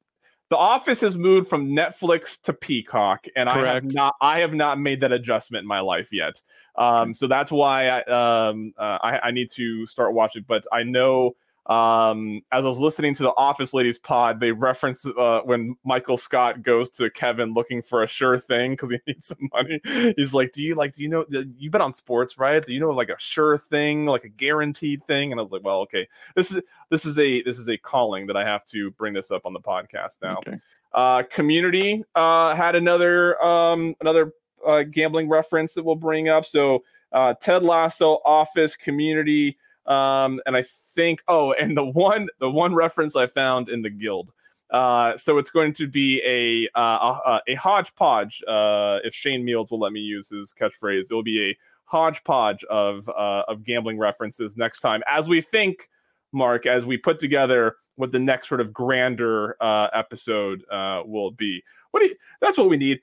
the Office has moved from Netflix to Peacock, and Correct. I have not. I have not made that adjustment in my life yet. Um, so that's why I, um, uh, I, I need to start watching. But I know um, as I was listening to the Office Ladies pod, they reference uh, when Michael Scott goes to Kevin looking for a sure thing because he needs some money. He's like, "Do you like? Do you know? You bet on sports, right? Do you know like a sure thing, like a guaranteed thing?" And I was like, "Well, okay, this is this is a this is a calling that I have to bring this up on the podcast now." Okay. Uh, Community uh, had another um, another uh, gambling reference that we'll bring up. So uh, Ted Lasso, Office, Community. Um, and I think, oh, and the one the one reference I found in the guild. Uh, so it's going to be a uh, a, a hodgepodge. Uh, if Shane Meals will let me use his catchphrase, it will be a hodgepodge of uh, of gambling references next time, as we think, Mark, as we put together what the next sort of grander uh, episode uh, will be. What do you, that's what we need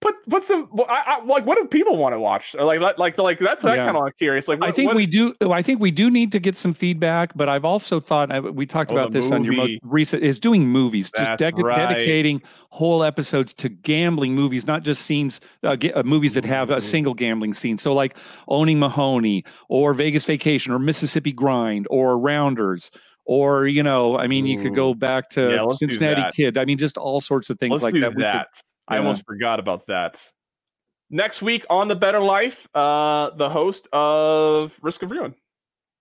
put put some I, I, like what do people want to watch or like like like that's that yeah. kind of curious like what, i think what, we do i think we do need to get some feedback but i've also thought we talked oh, about this movie. on your most recent is doing movies that's just de- right. dedicating whole episodes to gambling movies not just scenes uh, g- uh, movies that have a single gambling scene so like owning mahowny or vegas vacation or mississippi grind or rounders or you know i mean you could go back to yeah, cincinnati kid i mean just all sorts of things let's like that, that. I almost forgot about that. Next week on the Bettor Life, uh, the host of Risk of Ruin.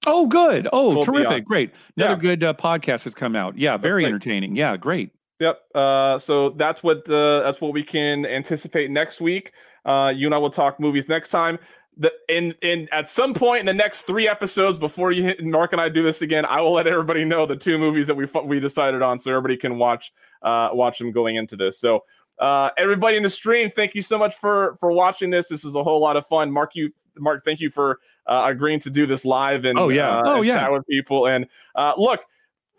Oh, good. Oh, terrific. Great. Another yeah. good uh, podcast has come out. Yeah, very entertaining. Yeah, great. Yep. Uh, so that's what uh, that's what we can anticipate next week. Uh, you and I will talk movies next time. The, in in at some point in the next three episodes before you hit, Mark and I do this again, I will let everybody know the two movies that we we decided on, so everybody can watch uh, watch them going into this. So uh, everybody in the stream, thank you so much for for watching this. This is a whole lot of fun. Mark, you Mark, thank you for uh, agreeing to do this live and oh yeah, uh, oh yeah, chat with people. And uh, look,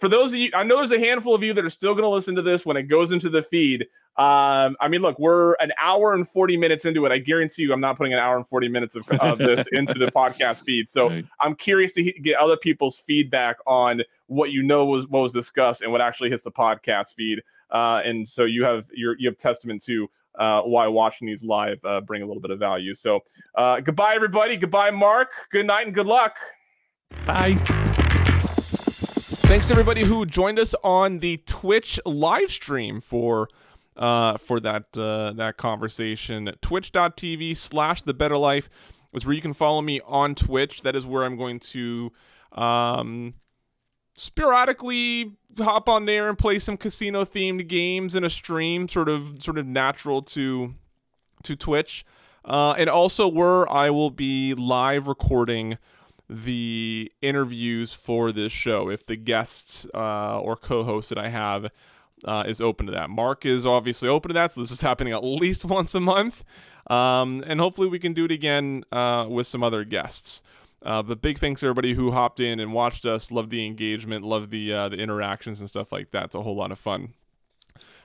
for those of you, I know there's a handful of you that are still going to listen to this when it goes into the feed. Um, I mean, look, we're an hour and 40 minutes into it. I guarantee you, I'm not putting an hour and 40 minutes of, of this into the podcast feed. So right. I'm curious to he- get other people's feedback on what you know was what was discussed and what actually hits the podcast feed. Uh, and so you have your you have testament to uh, why watching these live uh, bring a little bit of value. So uh, goodbye, everybody. Goodbye, Mark. Good night and good luck. Bye. Thanks everybody who joined us on the Twitch live stream for uh, for that uh, that conversation. Twitch.tv slash the bettor life is where you can follow me on Twitch. That is where I'm going to um, sporadically hop on there and play some casino themed games in a stream, sort of sort of natural to to Twitch. Uh, and also, where I will be live recording the interviews for this show if the guests uh, or co-host that I have uh, is open to that. Mark is obviously open to that, so this is happening at least once a month, um, and hopefully we can do it again uh, with some other guests. Uh, but big thanks to everybody who hopped in and watched us. Love the engagement, love the uh, the interactions and stuff like that. It's a whole lot of fun.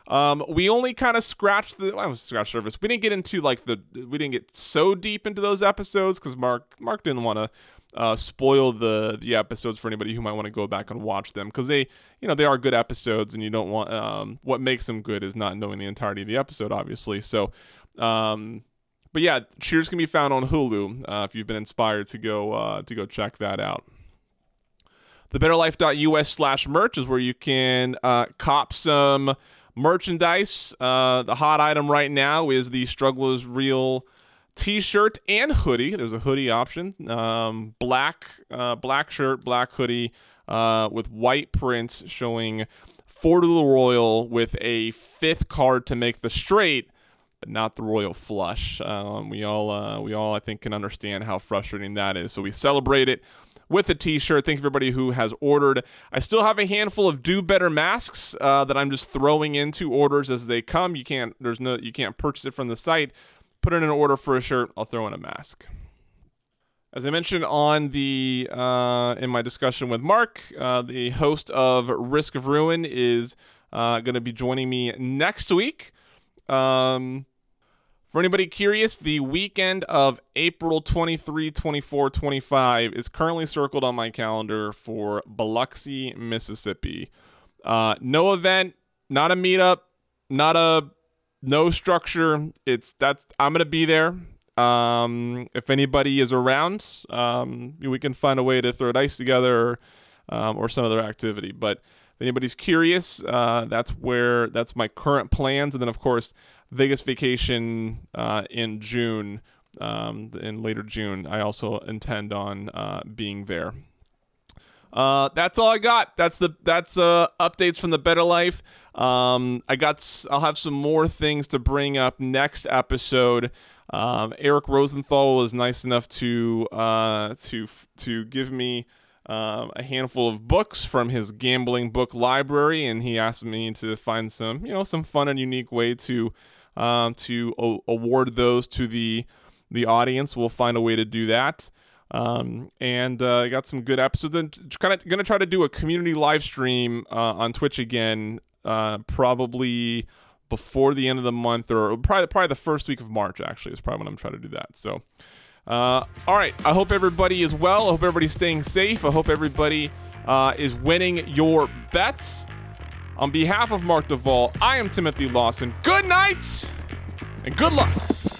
Um, we only kind of scratched the well, scratch surface. We didn't get into like the we didn't get so deep into those episodes because Mark Mark didn't want to uh, spoil the the episodes for anybody who might want to go back and watch them because they you know they are good episodes and you don't want um, what makes them good is not knowing the entirety of the episode obviously. So um, but yeah cheers can be found on hulu uh, if you've been inspired to go uh, to go check that out. Thebettorlife.us slash merch is where you can uh, cop some merchandise. Uh, the hot item right now is the strugglers real t-shirt and hoodie. There's a hoodie option. Um, black, uh, black shirt, black hoodie uh, with white prints showing four to the royal with a fifth card to make the straight, but not the royal flush. Um, we all, uh, we all, I think, can understand how frustrating that is. So we celebrate it with a t-shirt. Thank you everybody who has ordered. I still have a handful of do better masks uh, that I'm just throwing into orders as they come. You can't there's no you can't purchase it from the site put in an order for a shirt, I'll throw in a mask. As I mentioned on the uh, in my discussion with Mark, uh, the host of Risk of Ruin is uh, going to be joining me next week. Um, for anybody curious, the weekend of April 23, 24, 25 is currently circled on my calendar for Biloxi, Mississippi. Uh, no event, not a meetup, not a no structure. It's that's I'm gonna be there. Um, if anybody is around, um, we can find a way to throw dice together or, um, or some other activity. But if anybody's curious, uh, that's where that's my current plans. And then of course Vegas vacation uh, in June, um, in later June. I also intend on uh, being there. Uh, that's all I got. That's the that's uh, updates from the Bettor Life. Um, I got I'll have some more things to bring up next episode. Um, Eric Rosenthal was nice enough to uh, to to give me um, a handful of books from his gambling book library, and he asked me to find some you know some fun and unique way to um, to o- award those to the the audience. We'll find a way to do that. Um, and uh, got some good episodes. And kind of to try to do a community live stream uh, on Twitch again, uh, probably before the end of the month, or probably probably the first week of March. Actually, is probably when I'm trying to do that. So, uh, all right. I hope everybody is well. I hope everybody's staying safe. I hope everybody uh, is winning your bets. On behalf of Mark DeVol, I am Timothy Lawson. Good night and good luck.